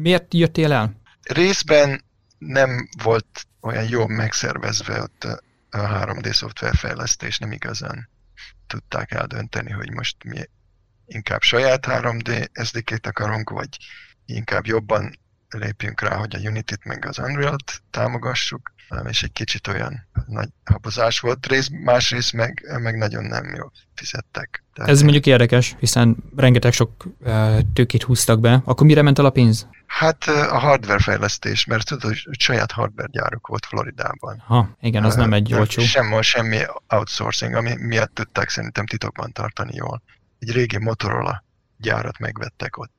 Miért jöttél el? Részben nem volt olyan jó megszervezve ott a 3D szoftverfejlesztés, nem igazán tudták eldönteni, hogy most mi inkább saját 3D SDK-t akarunk, vagy inkább jobban lépjünk rá, hogy a Unity-t meg az Unreal-t támogassuk, és egy kicsit olyan nagy habozás volt. Rész, másrészt meg, meg nagyon nem jól fizettek. Tehát Ez mondjuk érdekes, hiszen rengeteg sok uh, tőkét húztak be. Akkor mire ment el a pénz? Hát a hardware fejlesztés, mert tudod, hogy saját hardware gyáruk volt Floridában. Ha, igen, az uh, nem egy olcsó. Semmi, semmi outsourcing, ami miatt tudták szerintem titokban tartani jól. Egy régi Motorola gyárat megvettek ott.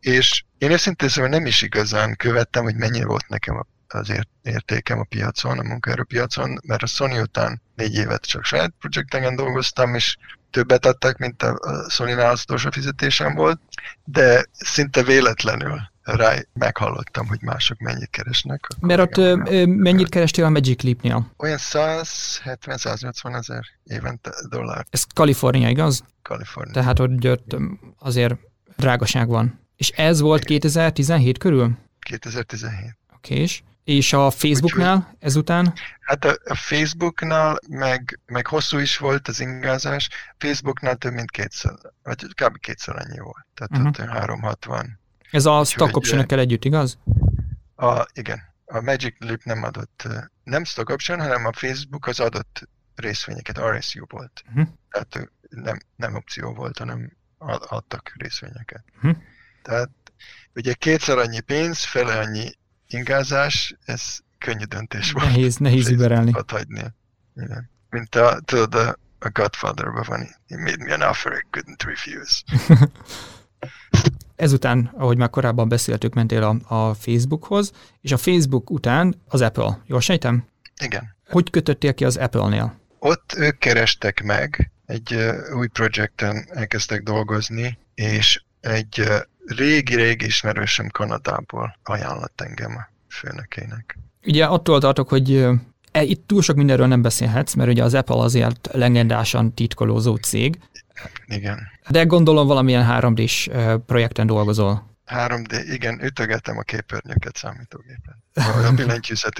És én őszintén szóval nem is igazán követtem, hogy mennyi volt nekem az értékem a piacon, a munkaerőpiacon, mert a Sony után négy évet csak saját projekteken dolgoztam, és többet adtak, mint a Sony-nál az utolsó fizetésem volt, de szinte véletlenül rá meghallottam, hogy mások mennyit keresnek. Mert ott ö, mennyit kerestél a Magic Leap-nél? Olyan 170-180 ezer évente dollár. Ez Kalifornia, igaz? Kalifornia. Tehát ott azért drágaság van. És ez volt 2017 körül? 2017. Oké, és? És a Facebooknál ezután? Hát a, a Facebooknál meg, meg hosszú is volt az ingázás, Facebooknál több mint kétszer, vagy kb. kétszer annyi volt, tehát uh-huh. ott 360. Ez a stock option együtt, igaz? A, igen, a Magic Leap nem adott, nem stock option, hanem a Facebook az adott részvényeket, RSU volt. Uh-huh. Tehát nem, nem opció volt, hanem adtak részvényeket. Uh-huh. Tehát ugye kétszer annyi pénz, fele annyi ingázás, ez könnyű döntés volt. Nehéz, nehéz überelni. hagyni. Igen. Mint a, tudod, a, a Godfather-ban van, he made me an offer I couldn't refuse. <laughs> Ezután, ahogy már korábban beszéltük, mentél a, a Facebookhoz, és a Facebook után az Apple. Jól sejtem? Igen. Hogy kötöttél ki az Apple-nél? Ott ők kerestek meg, egy uh, új projekten elkezdtek dolgozni, és egy uh, régi-régi ismerősöm Kanadából ajánlott engem a főnökének. Ugye attól tartok, hogy e, itt túl sok mindenről nem beszélhetsz, mert ugye az Apple azért legendásan titkolózó cég. Igen. De gondolom valamilyen 3D-s projekten dolgozol. 3D, igen, ütögetem a képernyőket számítógépen. <laughs> A billentyűzet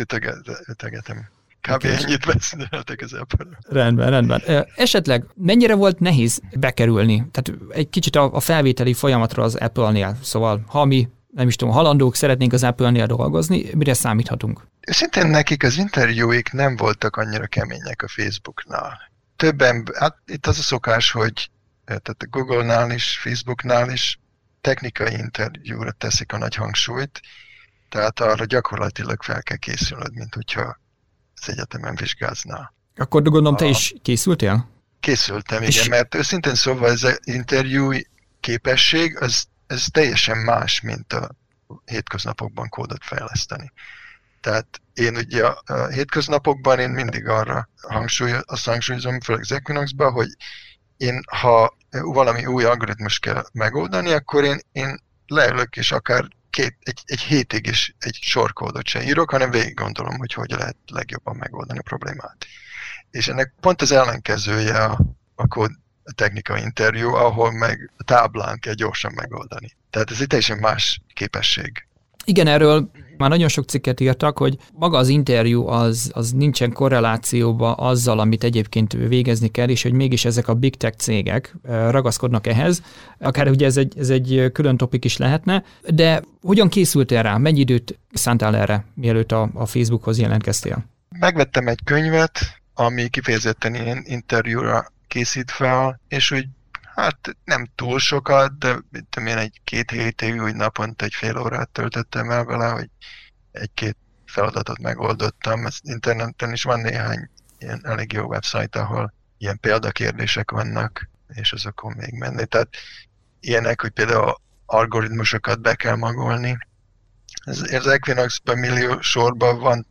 ütögetem. Kb. ennyit beszéltek az apple Rendben, rendben. Esetleg mennyire volt nehéz bekerülni? Tehát egy kicsit a felvételi folyamatra az Apple-nél. Szóval, ha mi nem is tudom, halandók szeretnénk az Apple-nél dolgozni, mire számíthatunk? Szintén nekik az interjúik nem voltak annyira kemények a Facebooknál. Többen, hát itt az a szokás, hogy tehát a Google-nál is, Facebooknál is technikai interjúra teszik a nagy hangsúlyt, tehát arra gyakorlatilag fel kell készülnöd, mint hogyha az egyetemen vizsgáznál. Akkor gondolom, te a... is készültél? Készültem, és... igen, mert őszintén szóval ez az interjú képesség, az, ez teljesen más, mint a hétköznapokban kódot fejleszteni. Tehát én ugye a, a hétköznapokban én mindig arra hangsúly, azt hangsúlyozom, főleg az Equinox-ban, hogy én, ha valami új algoritmus kell megoldani, akkor én, én leülök, és akár két, egy, egy hétig is egy sorkódot sem írok, hanem végig gondolom, hogy hogy lehet legjobban megoldani a problémát. És ennek pont az ellenkezője a, a kód a technikai interjú, ahol meg a táblán kell gyorsan megoldani. Tehát ez egy teljesen más képesség. Igen, erről már nagyon sok cikket írtak, hogy maga az interjú az, az nincsen korrelációba azzal, amit egyébként végezni kell, és hogy mégis ezek a big tech cégek ragaszkodnak ehhez. Akár ugye ez egy, ez egy külön topik is lehetne, de hogyan készültél rá? Mennyi időt szántál erre, mielőtt a, a Facebookhoz jelentkeztél? Megvettem egy könyvet, ami kifejezetten ilyen interjúra készít fel, és úgy Hát nem túl sokat, de mit tudom én, egy-két hétig úgy naponta egy fél órát töltöttem el vele, hogy egy-két feladatot megoldottam. Ez interneten is van néhány ilyen elég jó website, ahol ilyen példakérdések vannak, és azokon még menni. Tehát ilyenek, hogy például algoritmusokat be kell magolni. Ez, az Equinox-ben millió sorban van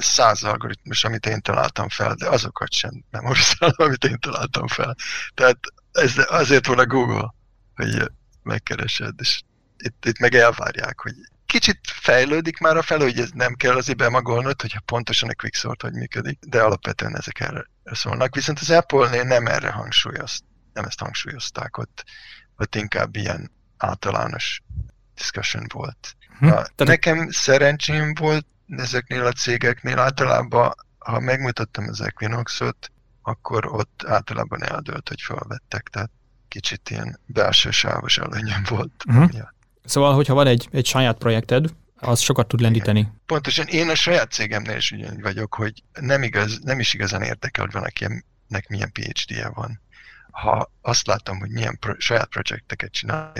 száz algoritmus, amit én találtam fel, de azokat sem memorizálom, <laughs> amit én találtam fel. Tehát ez azért van a Google, hogy megkeresed, és itt, itt meg elvárják, hogy kicsit fejlődik már a fel, hogy ez nem kell azért bemagolnod, hogyha pontosan a quicksort hogy működik, de alapvetően ezek erre szólnak. Viszont az Apple-nél nem erre hangsúlyoz, nem ezt hangsúlyozták, ott, ott inkább ilyen általános discussion volt. Hm, a, nekem szerencsém volt ezeknél a cégeknél általában, ha megmutattam az Equinoxot, akkor ott általában eldőlt, hogy felvettek, tehát kicsit ilyen belső sávos előnyem volt. Uh-huh. Szóval, hogyha van egy, egy saját projekted, az sokat tud lendíteni. Igen. Pontosan, én a saját cégemnél is ugyanígy vagyok, hogy nem, igaz, nem is igazán érdekel, hogy valakinek milyen PhD-je van. Ha azt látom, hogy milyen pro, saját projekteket csinál,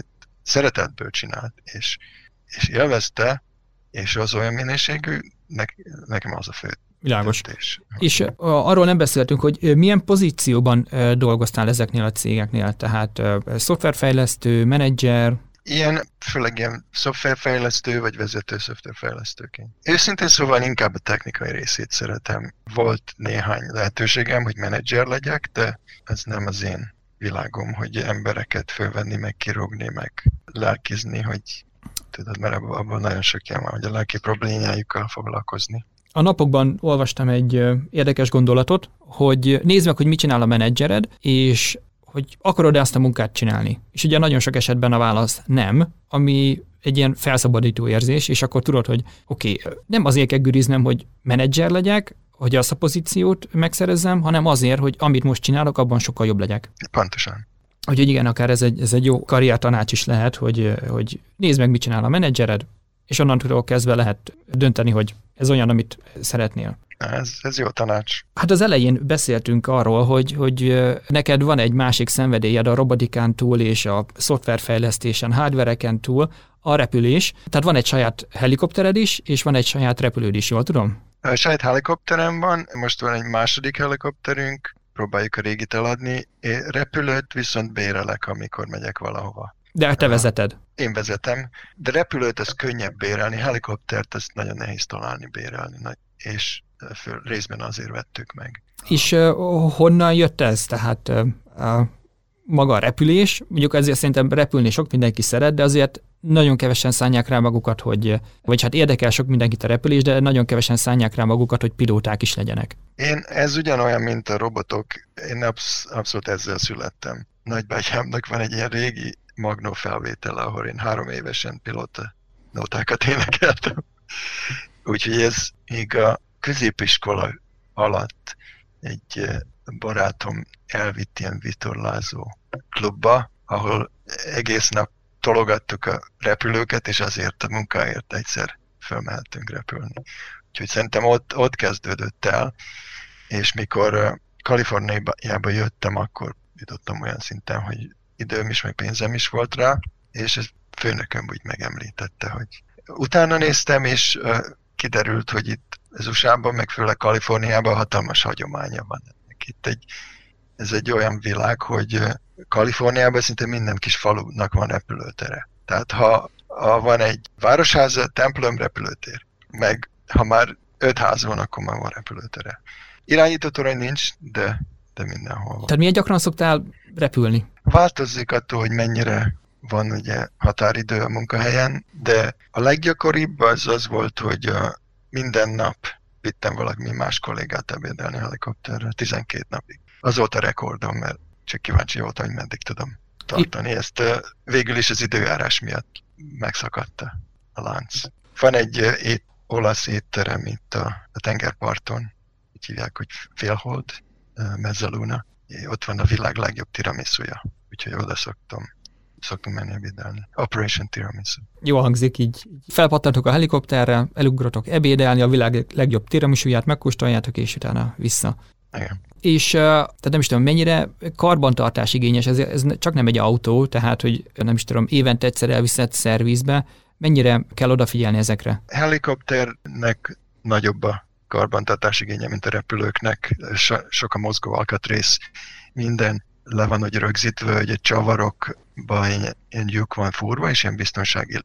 szeretetből csinált, és, és élvezte, és az olyan minőségű, ne, nekem az a fő Világos. Döntés. És arról nem beszéltünk, hogy milyen pozícióban dolgoztál ezeknél a cégeknél, tehát szoftverfejlesztő, menedzser? Ilyen, főleg ilyen szoftverfejlesztő vagy vezető szoftverfejlesztőként. Őszintén szóval inkább a technikai részét szeretem. Volt néhány lehetőségem, hogy menedzser legyek, de ez nem az én világom, hogy embereket fölvenni, meg kirogni, meg lelkizni, hogy tudod, mert abban nagyon sok ilyen van, hogy a lelki problémájukkal foglalkozni. A napokban olvastam egy érdekes gondolatot, hogy nézd meg, hogy mit csinál a menedzsered, és hogy akarod-e azt a munkát csinálni. És ugye nagyon sok esetben a válasz nem, ami egy ilyen felszabadító érzés, és akkor tudod, hogy oké, okay, nem azért kell güriznem, hogy menedzser legyek, hogy azt a pozíciót megszerezzem, hanem azért, hogy amit most csinálok, abban sokkal jobb legyek. Pontosan. Úgyhogy igen, akár ez egy, ez egy jó karriertanács is lehet, hogy, hogy nézd meg, mit csinál a menedzsered, és onnantól kezdve lehet dönteni, hogy ez olyan, amit szeretnél. Ez, ez jó tanács. Hát az elején beszéltünk arról, hogy, hogy neked van egy másik szenvedélyed a robotikán túl és a szoftverfejlesztésen, hardvereken túl, a repülés. Tehát van egy saját helikoptered is, és van egy saját repülőd is, jól tudom? A saját helikopterem van, most van egy második helikopterünk, próbáljuk a régit eladni. Én repülőt viszont bérelek, amikor megyek valahova. De te vezeted? Én vezetem, de repülőt ez könnyebb bérelni, helikoptert ezt nagyon nehéz találni bérelni, és föl, részben azért vettük meg. És uh, honnan jött ez? Tehát uh, maga a repülés, mondjuk ezért szerintem repülni sok mindenki szeret, de azért nagyon kevesen szánják rá magukat, hogy, vagy hát érdekel sok mindenkit a repülés, de nagyon kevesen szánják rá magukat, hogy pilóták is legyenek. Én, ez ugyanolyan, mint a robotok, én absz- abszolút ezzel születtem. Nagybátyámnak van egy ilyen régi magnó felvétele, ahol én három évesen pilóta nótákat énekeltem. Úgyhogy ez még a középiskola alatt egy eh, barátom elvitt ilyen vitorlázó klubba, ahol egész nap tologattuk a repülőket, és azért a munkáért egyszer fölmehetünk repülni. Úgyhogy szerintem ott, ott kezdődött el, és mikor eh, Kaliforniába jöttem, akkor jutottam olyan szinten, hogy időm is, meg pénzem is volt rá, és ez főnököm úgy megemlítette, hogy utána néztem, és kiderült, hogy itt az USA-ban, meg főleg Kaliforniában hatalmas hagyománya van. Itt egy, ez egy olyan világ, hogy Kaliforniában szinte minden kis falunak van repülőtere. Tehát ha, ha van egy városháza, templom, repülőtér, meg ha már öt ház van, akkor már van repülőtere. Irányító torony nincs, de, de mindenhol van. Tehát milyen gyakran szoktál repülni? Változik attól, hogy mennyire van ugye határidő a munkahelyen, de a leggyakoribb az az volt, hogy minden nap vittem valami más kollégát ebédelni helikopterre, 12 napig. Az volt a rekordom, mert csak kíváncsi voltam, hogy meddig tudom tartani. Ezt végül is az időjárás miatt megszakadta a lánc. Van egy ét, olasz étterem itt a, a tengerparton, úgy hívják, hogy Félhold, Mezzaluna. Ott van a világ legjobb tiramisuja, úgyhogy oda szoktam szoktunk menni ebédelni. Operation Tiramisu. Jó hangzik, így felpattantok a helikopterre, elugrotok ebédelni, a világ legjobb tiramisuját megkóstoljátok, és utána vissza. Igen. És tehát nem is tudom, mennyire karbantartás igényes, ez, ez csak nem egy autó, tehát hogy nem is tudom, évente egyszer elviszed szervizbe, mennyire kell odafigyelni ezekre? Helikopternek nagyobb a karbantartás igénye, mint a repülőknek, so, sok a mozgó alkatrész, minden le van hogy rögzítve, hogy egy csavarokban ilyen, ilyen lyuk van furva, és ilyen biztonsági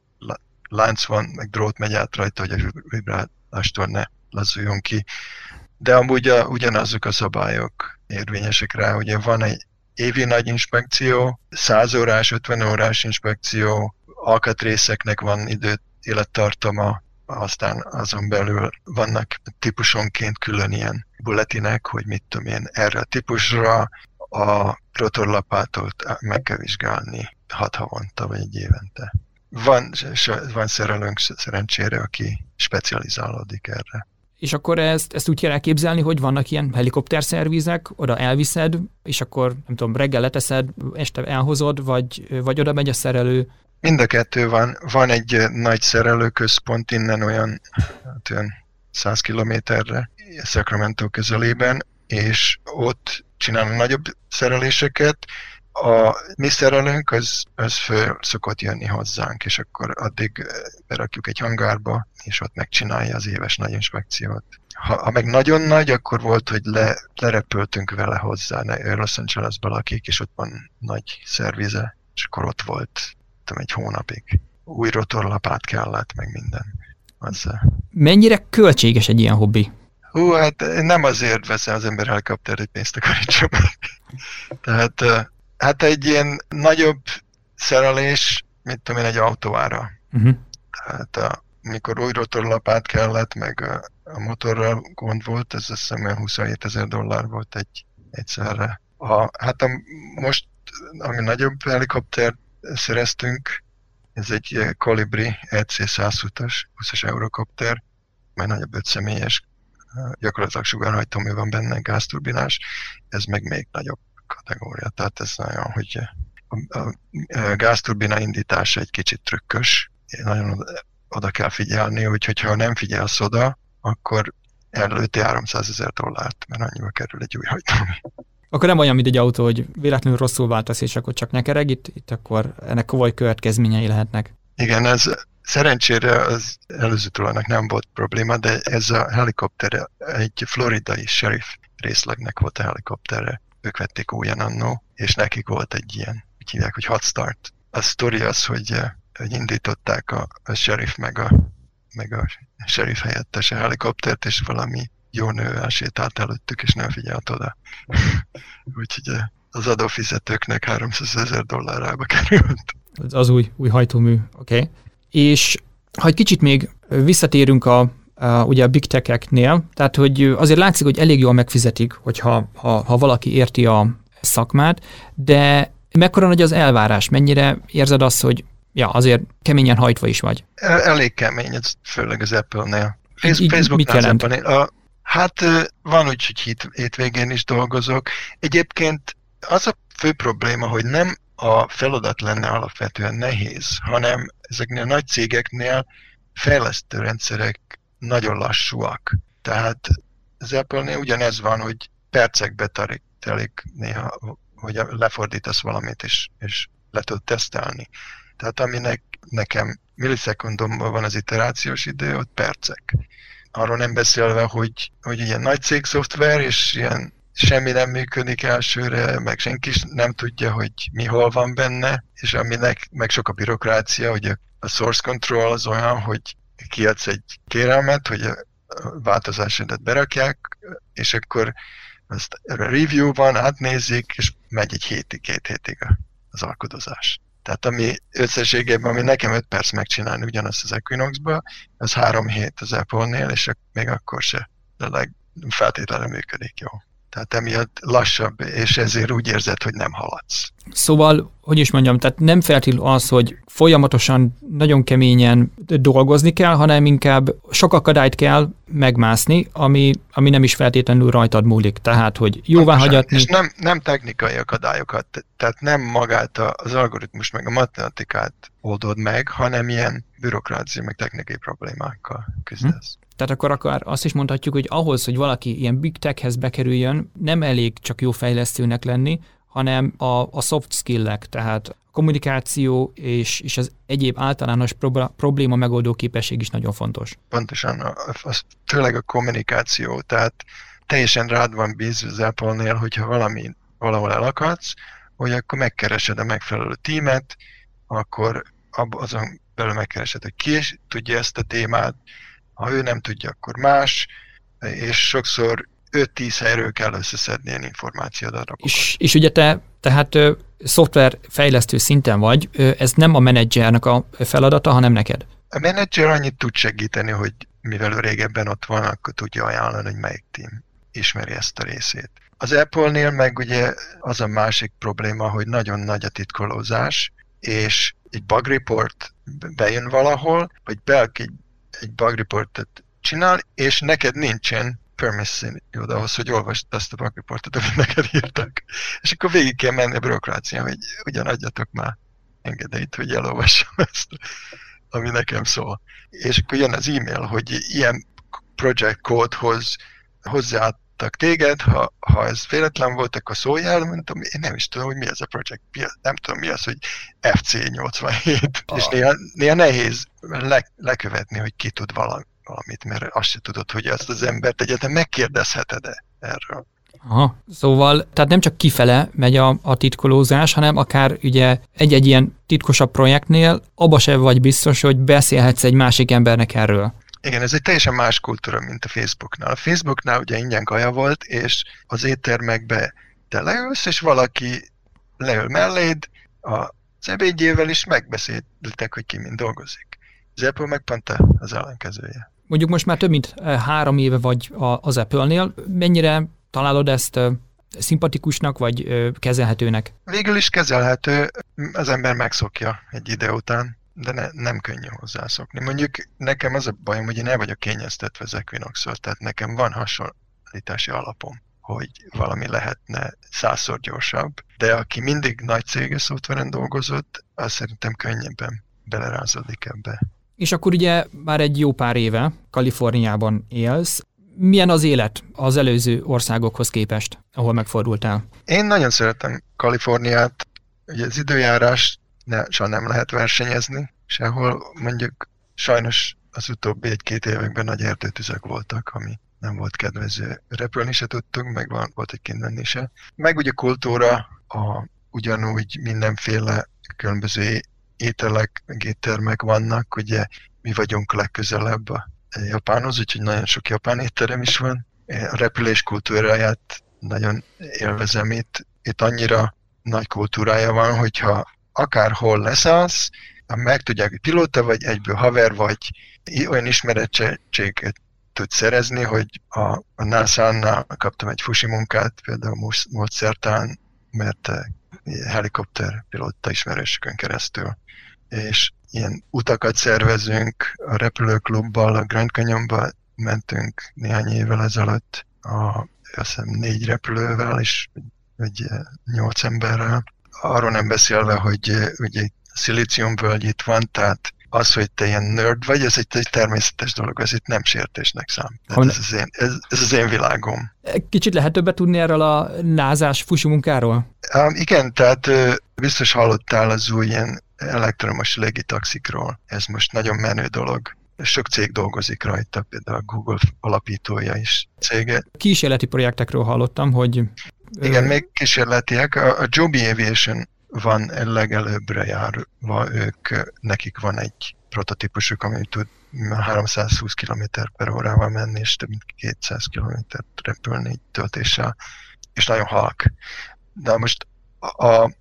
lánc van, meg drót megy át rajta, hogy a vibrálástól ne lazuljon ki. De amúgy a, ugyanazok a szabályok érvényesek rá, ugye van egy évi nagy inspekció, 100 órás, 50 órás inspekció, alkatrészeknek van időt, élettartama, aztán azon belül vannak típusonként külön ilyen bulletinek, hogy mit tudom én, erre a típusra a rotorlapától meg kell vizsgálni hat havonta vagy egy évente. Van, van szerelőnk szerencsére, aki specializálódik erre. És akkor ezt, ezt úgy kell elképzelni, hogy vannak ilyen helikopterszervizek, oda elviszed, és akkor nem tudom, reggel leteszed, este elhozod, vagy, vagy oda megy a szerelő? Mind a kettő van. Van egy nagy szerelőközpont innen olyan, hát olyan 100 kilométerre, Sacramento közelében, és ott csinálni nagyobb szereléseket, a mi szerelőnk az, az föl szokott jönni hozzánk, és akkor addig eh, berakjuk egy hangárba, és ott megcsinálja az éves nagy inspekciót. Ha, ha meg nagyon nagy, akkor volt, hogy le, lerepültünk vele hozzá, ne, Los Angelesbe lakik, és ott van nagy szervize, és akkor ott volt tudom, egy hónapig. Új rotorlapát kellett, meg minden. Az, Mennyire költséges egy ilyen hobbi? Hú, hát nem azért veszem az ember helikopter, hogy pénzt akarítsa <laughs> meg. Tehát hát egy ilyen nagyobb szerelés, mit tudom én, egy autóára. Uh-huh. Tehát a, mikor új rotorlapát kellett, meg a, a motorral gond volt, ez azt hiszem 27 ezer dollár volt egy, egyszerre. A, hát a, most, ami nagyobb helikopter szereztünk, ez egy Colibri EC-120-as, 20-as eurokopter, mert nagyobb öt személyes gyakorlatilag sugárhajtómű van benne, gázturbinás, ez meg még nagyobb kategória. Tehát ez nagyon, hogy a, a, a gázturbina indítása egy kicsit trükkös, nagyon oda, kell figyelni, úgyhogy ha nem figyelsz oda, akkor előtti 300 ezer dollárt, mert annyiba kerül egy új hajtómű. Akkor nem olyan, mint egy autó, hogy véletlenül rosszul váltasz, és akkor csak nekereg, itt, itt akkor ennek komoly következményei lehetnek. Igen, ez Szerencsére az előző tulajnak nem volt probléma, de ez a helikopter egy floridai sheriff részlegnek volt a helikoptere. Ők vették újan annó, és nekik volt egy ilyen, úgy hívják, hogy hot start. A sztori az, hogy, eh, hogy indították a, a sheriff meg a, meg a sheriff helyettes a helikoptert, és valami jó nő elsétált előttük, és nem figyelt oda. <laughs> Úgyhogy eh, az adófizetőknek 300 ezer dollárába került. Az új, új hajtómű, oké. Okay. És ha egy kicsit még visszatérünk a, a, ugye a big tech-eknél, tehát hogy azért látszik, hogy elég jól megfizetik, hogyha ha, ha valaki érti a szakmát, de mekkora nagy az elvárás? Mennyire érzed azt, hogy ja, azért keményen hajtva is vagy? Elég kemény, ez főleg az Apple-nél. Facebook mit jelent? A, hát van úgy, hogy hét, hétvégén is dolgozok. Egyébként az a fő probléma, hogy nem a feladat lenne alapvetően nehéz, hanem ezeknél a nagy cégeknél fejlesztő rendszerek nagyon lassúak. Tehát az Apple-nél ugyanez van, hogy percekbe tarik, telik néha, hogy lefordítasz valamit, és, és le tud tesztelni. Tehát aminek nekem millisekundomban van az iterációs idő, ott percek. Arról nem beszélve, hogy, hogy ilyen nagy cég szoftver, és ilyen semmi nem működik elsőre, meg senki nem tudja, hogy mi hol van benne, és aminek meg sok a bürokrácia, hogy a source control az olyan, hogy kiadsz egy kérelmet, hogy a változásodat berakják, és akkor azt review van, átnézik, és megy egy hétig, két hétig az alkodozás. Tehát ami összességében, ami nekem 5 perc megcsinálni ugyanazt az Equinox-ba, az 3 hét az Apple-nél, és még akkor se. De leg, működik jó. Tehát emiatt lassabb, és ezért úgy érzed, hogy nem haladsz. Szóval, hogy is mondjam, tehát nem feltétlenül az, hogy folyamatosan, nagyon keményen dolgozni kell, hanem inkább sok akadályt kell megmászni, ami, ami nem is feltétlenül rajtad múlik. Tehát, hogy jóvá hagyatni. És nem, nem technikai akadályokat, tehát nem magát az algoritmus meg a matematikát oldod meg, hanem ilyen bürokrácia meg technikai problémákkal küzdesz. Hm. Tehát akkor akár azt is mondhatjuk, hogy ahhoz, hogy valaki ilyen big techhez bekerüljön, nem elég csak jó fejlesztőnek lenni, hanem a, a soft skill-ek, tehát a kommunikáció és, és az egyéb általános probléma megoldó képesség is nagyon fontos. Pontosan, az, főleg a kommunikáció, tehát teljesen rád van bízva az Apple-nél, hogyha valami valahol elakadsz, hogy akkor megkeresed a megfelelő tímet, akkor azon belül megkeresed, hogy ki tudja ezt a témát, ha ő nem tudja, akkor más, és sokszor 5-10 helyről kell összeszedni ilyen információdarabokat. És, és ugye te tehát ö, szoftverfejlesztő szinten vagy, ö, ez nem a menedzsernek a feladata, hanem neked? A menedzser annyit tud segíteni, hogy mivel ő régebben ott van, akkor tudja ajánlani, hogy melyik team ismeri ezt a részét. Az Apple-nél meg ugye az a másik probléma, hogy nagyon nagy a titkolózás, és egy bug report bejön valahol, vagy belki egy egy bug reportot csinál, és neked nincsen permission jód ahhoz, hogy olvasd azt a bug reportot, amit neked írtak. És akkor végig kell menni a bürokrácián, hogy ugyan adjatok már engedélyt, hogy elolvassam ezt, ami nekem szól. És akkor jön az e-mail, hogy ilyen project codehoz hozzáadtak téged, ha, ha ez véletlen volt, akkor szóljál, mondtam, én nem is tudom, hogy mi ez a project, nem tudom mi az, hogy FC87, ah. és néha, néha nehéz le, lekövetni, hogy ki tud valami, valamit, mert azt se tudod, hogy ezt az embert egyetem megkérdezheted-e erről. Aha, szóval, tehát nem csak kifele megy a, a titkolózás, hanem akár ugye egy-egy ilyen titkosabb projektnél abba se vagy biztos, hogy beszélhetsz egy másik embernek erről. Igen, ez egy teljesen más kultúra, mint a Facebooknál. A Facebooknál ugye ingyen kaja volt, és az éttermekbe te leülsz, és valaki leül melléd, az ebédjével is megbeszéltek, hogy ki mind dolgozik. Az Apple meg pont az ellenkezője. Mondjuk most már több mint eh, három éve vagy az Apple-nél. Mennyire találod ezt eh, szimpatikusnak, vagy eh, kezelhetőnek? Végül is kezelhető, az ember megszokja egy ide után de ne, nem könnyű hozzászokni. Mondjuk nekem az a bajom, hogy én el vagyok kényeztetve az equinox tehát nekem van hasonlítási alapom, hogy valami lehetne százszor gyorsabb, de aki mindig nagy céges szoftveren dolgozott, az szerintem könnyebben belerázódik ebbe. És akkor ugye már egy jó pár éve Kaliforniában élsz. Milyen az élet az előző országokhoz képest, ahol megfordultál? Én nagyon szeretem Kaliforniát. Ugye az időjárás ne, soha nem lehet versenyezni sehol. Mondjuk sajnos az utóbbi egy-két években nagy erdőtüzek voltak, ami nem volt kedvező. Repülni se tudtunk, meg van, volt egy kint menni se. Meg ugye kultúra, a, ugyanúgy mindenféle különböző ételek, éttermek vannak, ugye mi vagyunk legközelebb a Japánhoz, úgyhogy nagyon sok japán étterem is van. A repülés kultúráját nagyon élvezem itt, itt annyira nagy kultúrája van, hogyha akárhol leszállsz, megtudják, hogy pilóta vagy, egyből haver vagy, olyan ismerettséget tud szerezni, hogy a, a NASA-nál kaptam egy fusi munkát, például módszertán, mert helikopter pilóta ismerősökön keresztül. És ilyen utakat szervezünk, a repülőklubbal, a Grand Canyonba mentünk néhány évvel ezelőtt, a, azt hiszem négy repülővel és vagy nyolc emberrel. Arról nem beszélve, hogy ugye szilíciumvölgy itt van, tehát az, hogy te ilyen nerd vagy, ez egy, egy természetes dolog, ez itt nem sértésnek szám. Ez, az én, ez, ez az én világom. Kicsit lehet többet tudni erről a názás fusi munkáról? Um, igen, tehát uh, biztos hallottál az új ilyen elektromos légitaxikról. Ez most nagyon menő dolog. Sok cég dolgozik rajta, például a Google alapítója is cége. Kísérleti projektekről hallottam, hogy... Igen, még kísérletiek. A, a Joby Aviation van legelőbbre járva, ők, nekik van egy prototípusuk, ami tud 320 km per órával menni, és több mint 200 km repülni egy töltéssel, és nagyon halk. De most a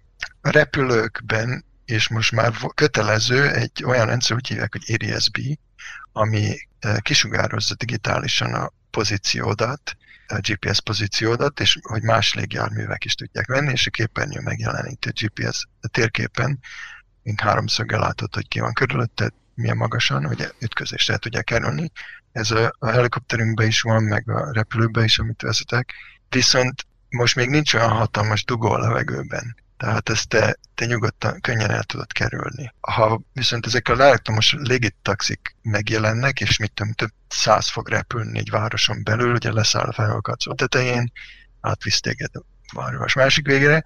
repülőkben, és most már kötelező egy olyan rendszer, úgy hívják, hogy ADSB, ami kisugározza digitálisan a pozíciódat, GPS pozíciódat, és hogy más légjárművek is tudják venni, és a képernyő megjeleníti a GPS térképen, mint háromszöggel látod, hogy ki van körülötted, milyen magasan, hogy ütközésre el tudják kerülni. Ez a, a helikopterünkben is van, meg a repülőben is, amit vezetek. Viszont most még nincs olyan hatalmas dugó a levegőben, tehát ezt te, te nyugodtan, könnyen el tudod kerülni. Ha viszont ezek a elektromos légitaxik megjelennek, és mit tudom, több száz fog repülni egy városon belül, ugye leszáll a felhallgatszó tetején, átvisz téged a város másik végére,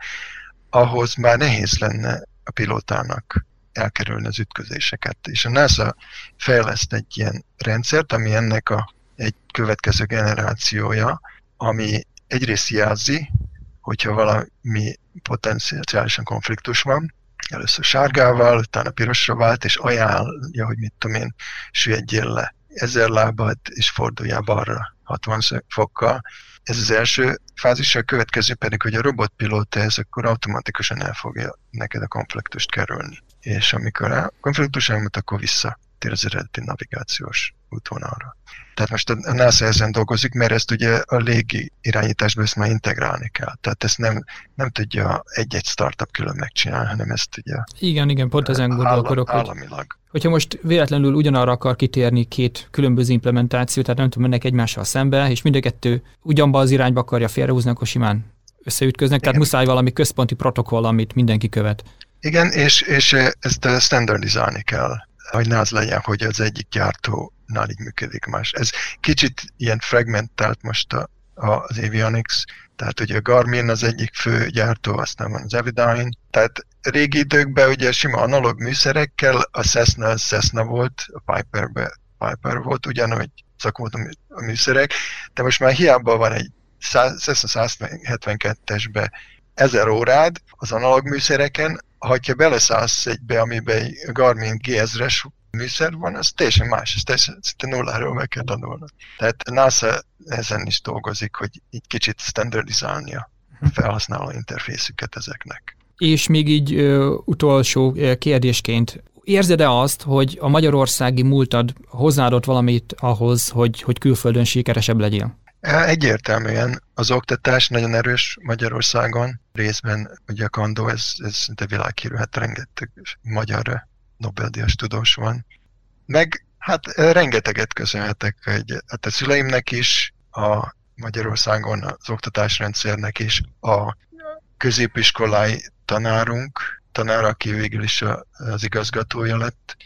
ahhoz már nehéz lenne a pilótának elkerülni az ütközéseket. És a NASA fejleszt egy ilyen rendszert, ami ennek a egy következő generációja, ami egyrészt jelzi, hogyha valami potenciálisan konfliktus van, először sárgával, utána pirosra vált, és ajánlja, hogy mit tudom én, süllyedjél le ezer lábad, és forduljál balra 60 fokkal. Ez az első fázis, a következő pedig, hogy a robotpilóta ez akkor automatikusan el fogja neked a konfliktust kerülni. És amikor a konfliktus elmúlt, akkor vissza tér az eredeti navigációs útvonalra. Tehát most a NASA ezen dolgozik, mert ezt ugye a légi irányításban ezt már integrálni kell. Tehát ezt nem, nem tudja egy-egy startup külön megcsinálni, hanem ezt ugye... Igen, igen, pont ezen gondolkodok, állam, államilag. Hogy, hogyha most véletlenül ugyanarra akar kitérni két különböző implementáció, tehát nem tudom, mennek egymással szembe, és mind a kettő ugyanba az irányba akarja félrehúzni, akkor simán összeütköznek, igen. tehát muszáj valami központi protokoll, amit mindenki követ. Igen, és, és ezt standardizálni kell hogy ne az legyen, hogy az egyik gyártónál így működik más. Ez kicsit ilyen fragmentált most a, a, az avionics, tehát ugye a Garmin az egyik fő gyártó, aztán van az Evidine, tehát régi időkben ugye sima analóg műszerekkel, a Cessna az Cessna volt, a Piperbe Piper volt, ugyanúgy szakmódú a műszerek, de most már hiába van egy Cessna 172-esbe ezer órád az analóg műszereken, ha beleszállsz egybe, amiben Garmin G1000-es műszer van, az teljesen más, ez teljesen szinte nulláról meg kell tanulni. Tehát NASA ezen is dolgozik, hogy egy kicsit standardizálni a mhm. felhasználó interfészüket ezeknek. És még így ö, utolsó kérdésként, érzed-e azt, hogy a magyarországi múltad hozzáadott valamit ahhoz, hogy, hogy külföldön sikeresebb legyél? Egyértelműen az oktatás nagyon erős Magyarországon, részben ugye a Kandó, ez, ez szinte világhírű, hát rengeteg magyar Nobel-díjas tudós van. Meg hát rengeteget köszönhetek egy, hát a szüleimnek is, a Magyarországon az oktatásrendszernek is, a középiskolai tanárunk, tanár, aki végül is az igazgatója lett,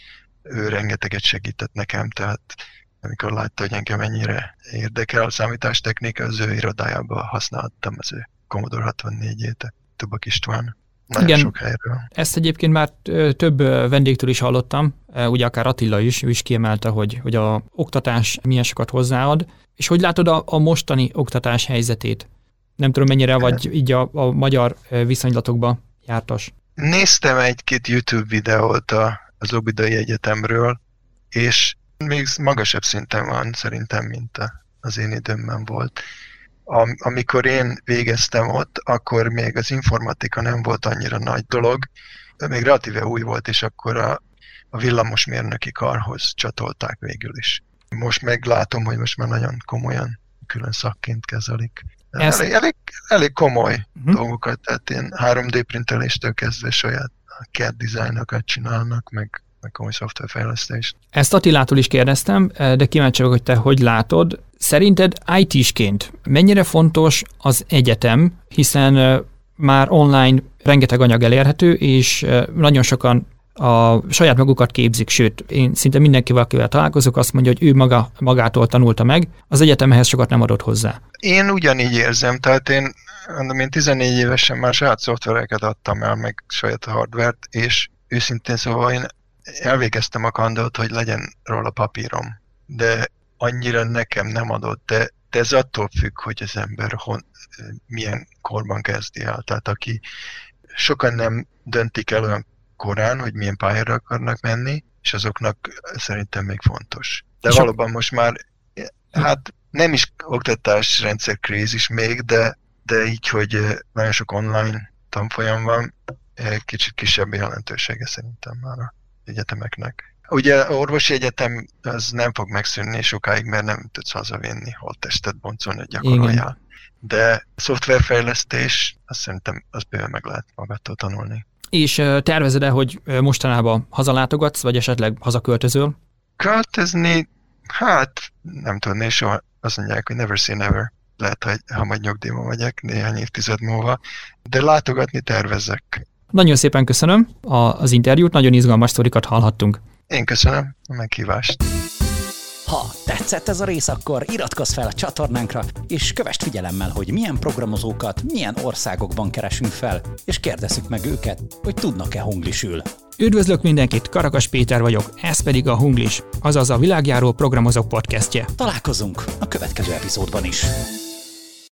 ő rengeteget segített nekem, tehát amikor látta, hogy engem mennyire érdekel a számítástechnika, az ő irodájában használtam az ő Commodore 64-ét, Tubak István. Nagyon Igen, sok helyről. ezt egyébként már több vendégtől is hallottam, ugye akár Attila is, ő is kiemelte, hogy, hogy a oktatás milyen sokat hozzáad, és hogy látod a, a mostani oktatás helyzetét? Nem tudom, mennyire vagy így a, a magyar viszonylatokba jártas. Néztem egy-két YouTube videót a, az Obidai Egyetemről, és még magasabb szinten van szerintem, mint az én időmben volt. Am, amikor én végeztem ott, akkor még az informatika nem volt annyira nagy dolog, még relatíve új volt, és akkor a, a villamosmérnöki karhoz csatolták végül is. Most meglátom, hogy most már nagyon komolyan külön szakként kezelik. Ez... Elég, elég, elég komoly uh-huh. dolgokat, tehát én 3D printeléstől kezdve saját CAD dizájnokat csinálnak, meg, meg komoly szoftverfejlesztést. Ezt Attilától is kérdeztem, de kíváncsi vagyok, hogy te hogy látod. Szerinted IT-sként mennyire fontos az egyetem, hiszen már online rengeteg anyag elérhető, és nagyon sokan a saját magukat képzik, sőt, én szinte mindenkivel, akivel találkozok, azt mondja, hogy ő maga, magától tanulta meg, az egyetem ehhez sokat nem adott hozzá. Én ugyanígy érzem, tehát én, mondom, én 14 évesen már saját szoftvereket adtam el, meg saját hardvert, és őszintén szóval én elvégeztem a kandot, hogy legyen róla papírom, de annyira nekem nem adott, de, de ez attól függ, hogy az ember hon, milyen korban kezdi el. Tehát aki sokan nem döntik el olyan korán, hogy milyen pályára akarnak menni, és azoknak szerintem még fontos. De és valóban most már, hát nem is oktatásrendszer krízis még, de, de így, hogy nagyon sok online tanfolyam van, kicsit kisebb jelentősége szerintem már a egyetemeknek. Ugye orvosi egyetem az nem fog megszűnni sokáig, mert nem tudsz hazavinni, holttestet boncolni, hogy gyakoroljál. De szoftverfejlesztés, azt szerintem az bőven meg lehet magától tanulni. És tervezed-e, hogy mostanában hazalátogatsz, vagy esetleg hazaköltözöl? Költözni? Hát, nem tudni, soha azt mondják, hogy never say never. Lehet, hogy ha majd nyugdíjban vagyok néhány évtized múlva, de látogatni tervezek. Nagyon szépen köszönöm az interjút, nagyon izgalmas sztorikat hallhattunk. Én köszönöm a meghívást. Ha tetszett ez a rész, akkor iratkozz fel a csatornánkra, és kövess figyelemmel, hogy milyen programozókat milyen országokban keresünk fel, és kérdezzük meg őket, hogy tudnak-e hunglisül. Üdvözlök mindenkit, Karakas Péter vagyok, ez pedig a Hunglis, azaz a világjáró programozók podcastje. Találkozunk a következő epizódban is.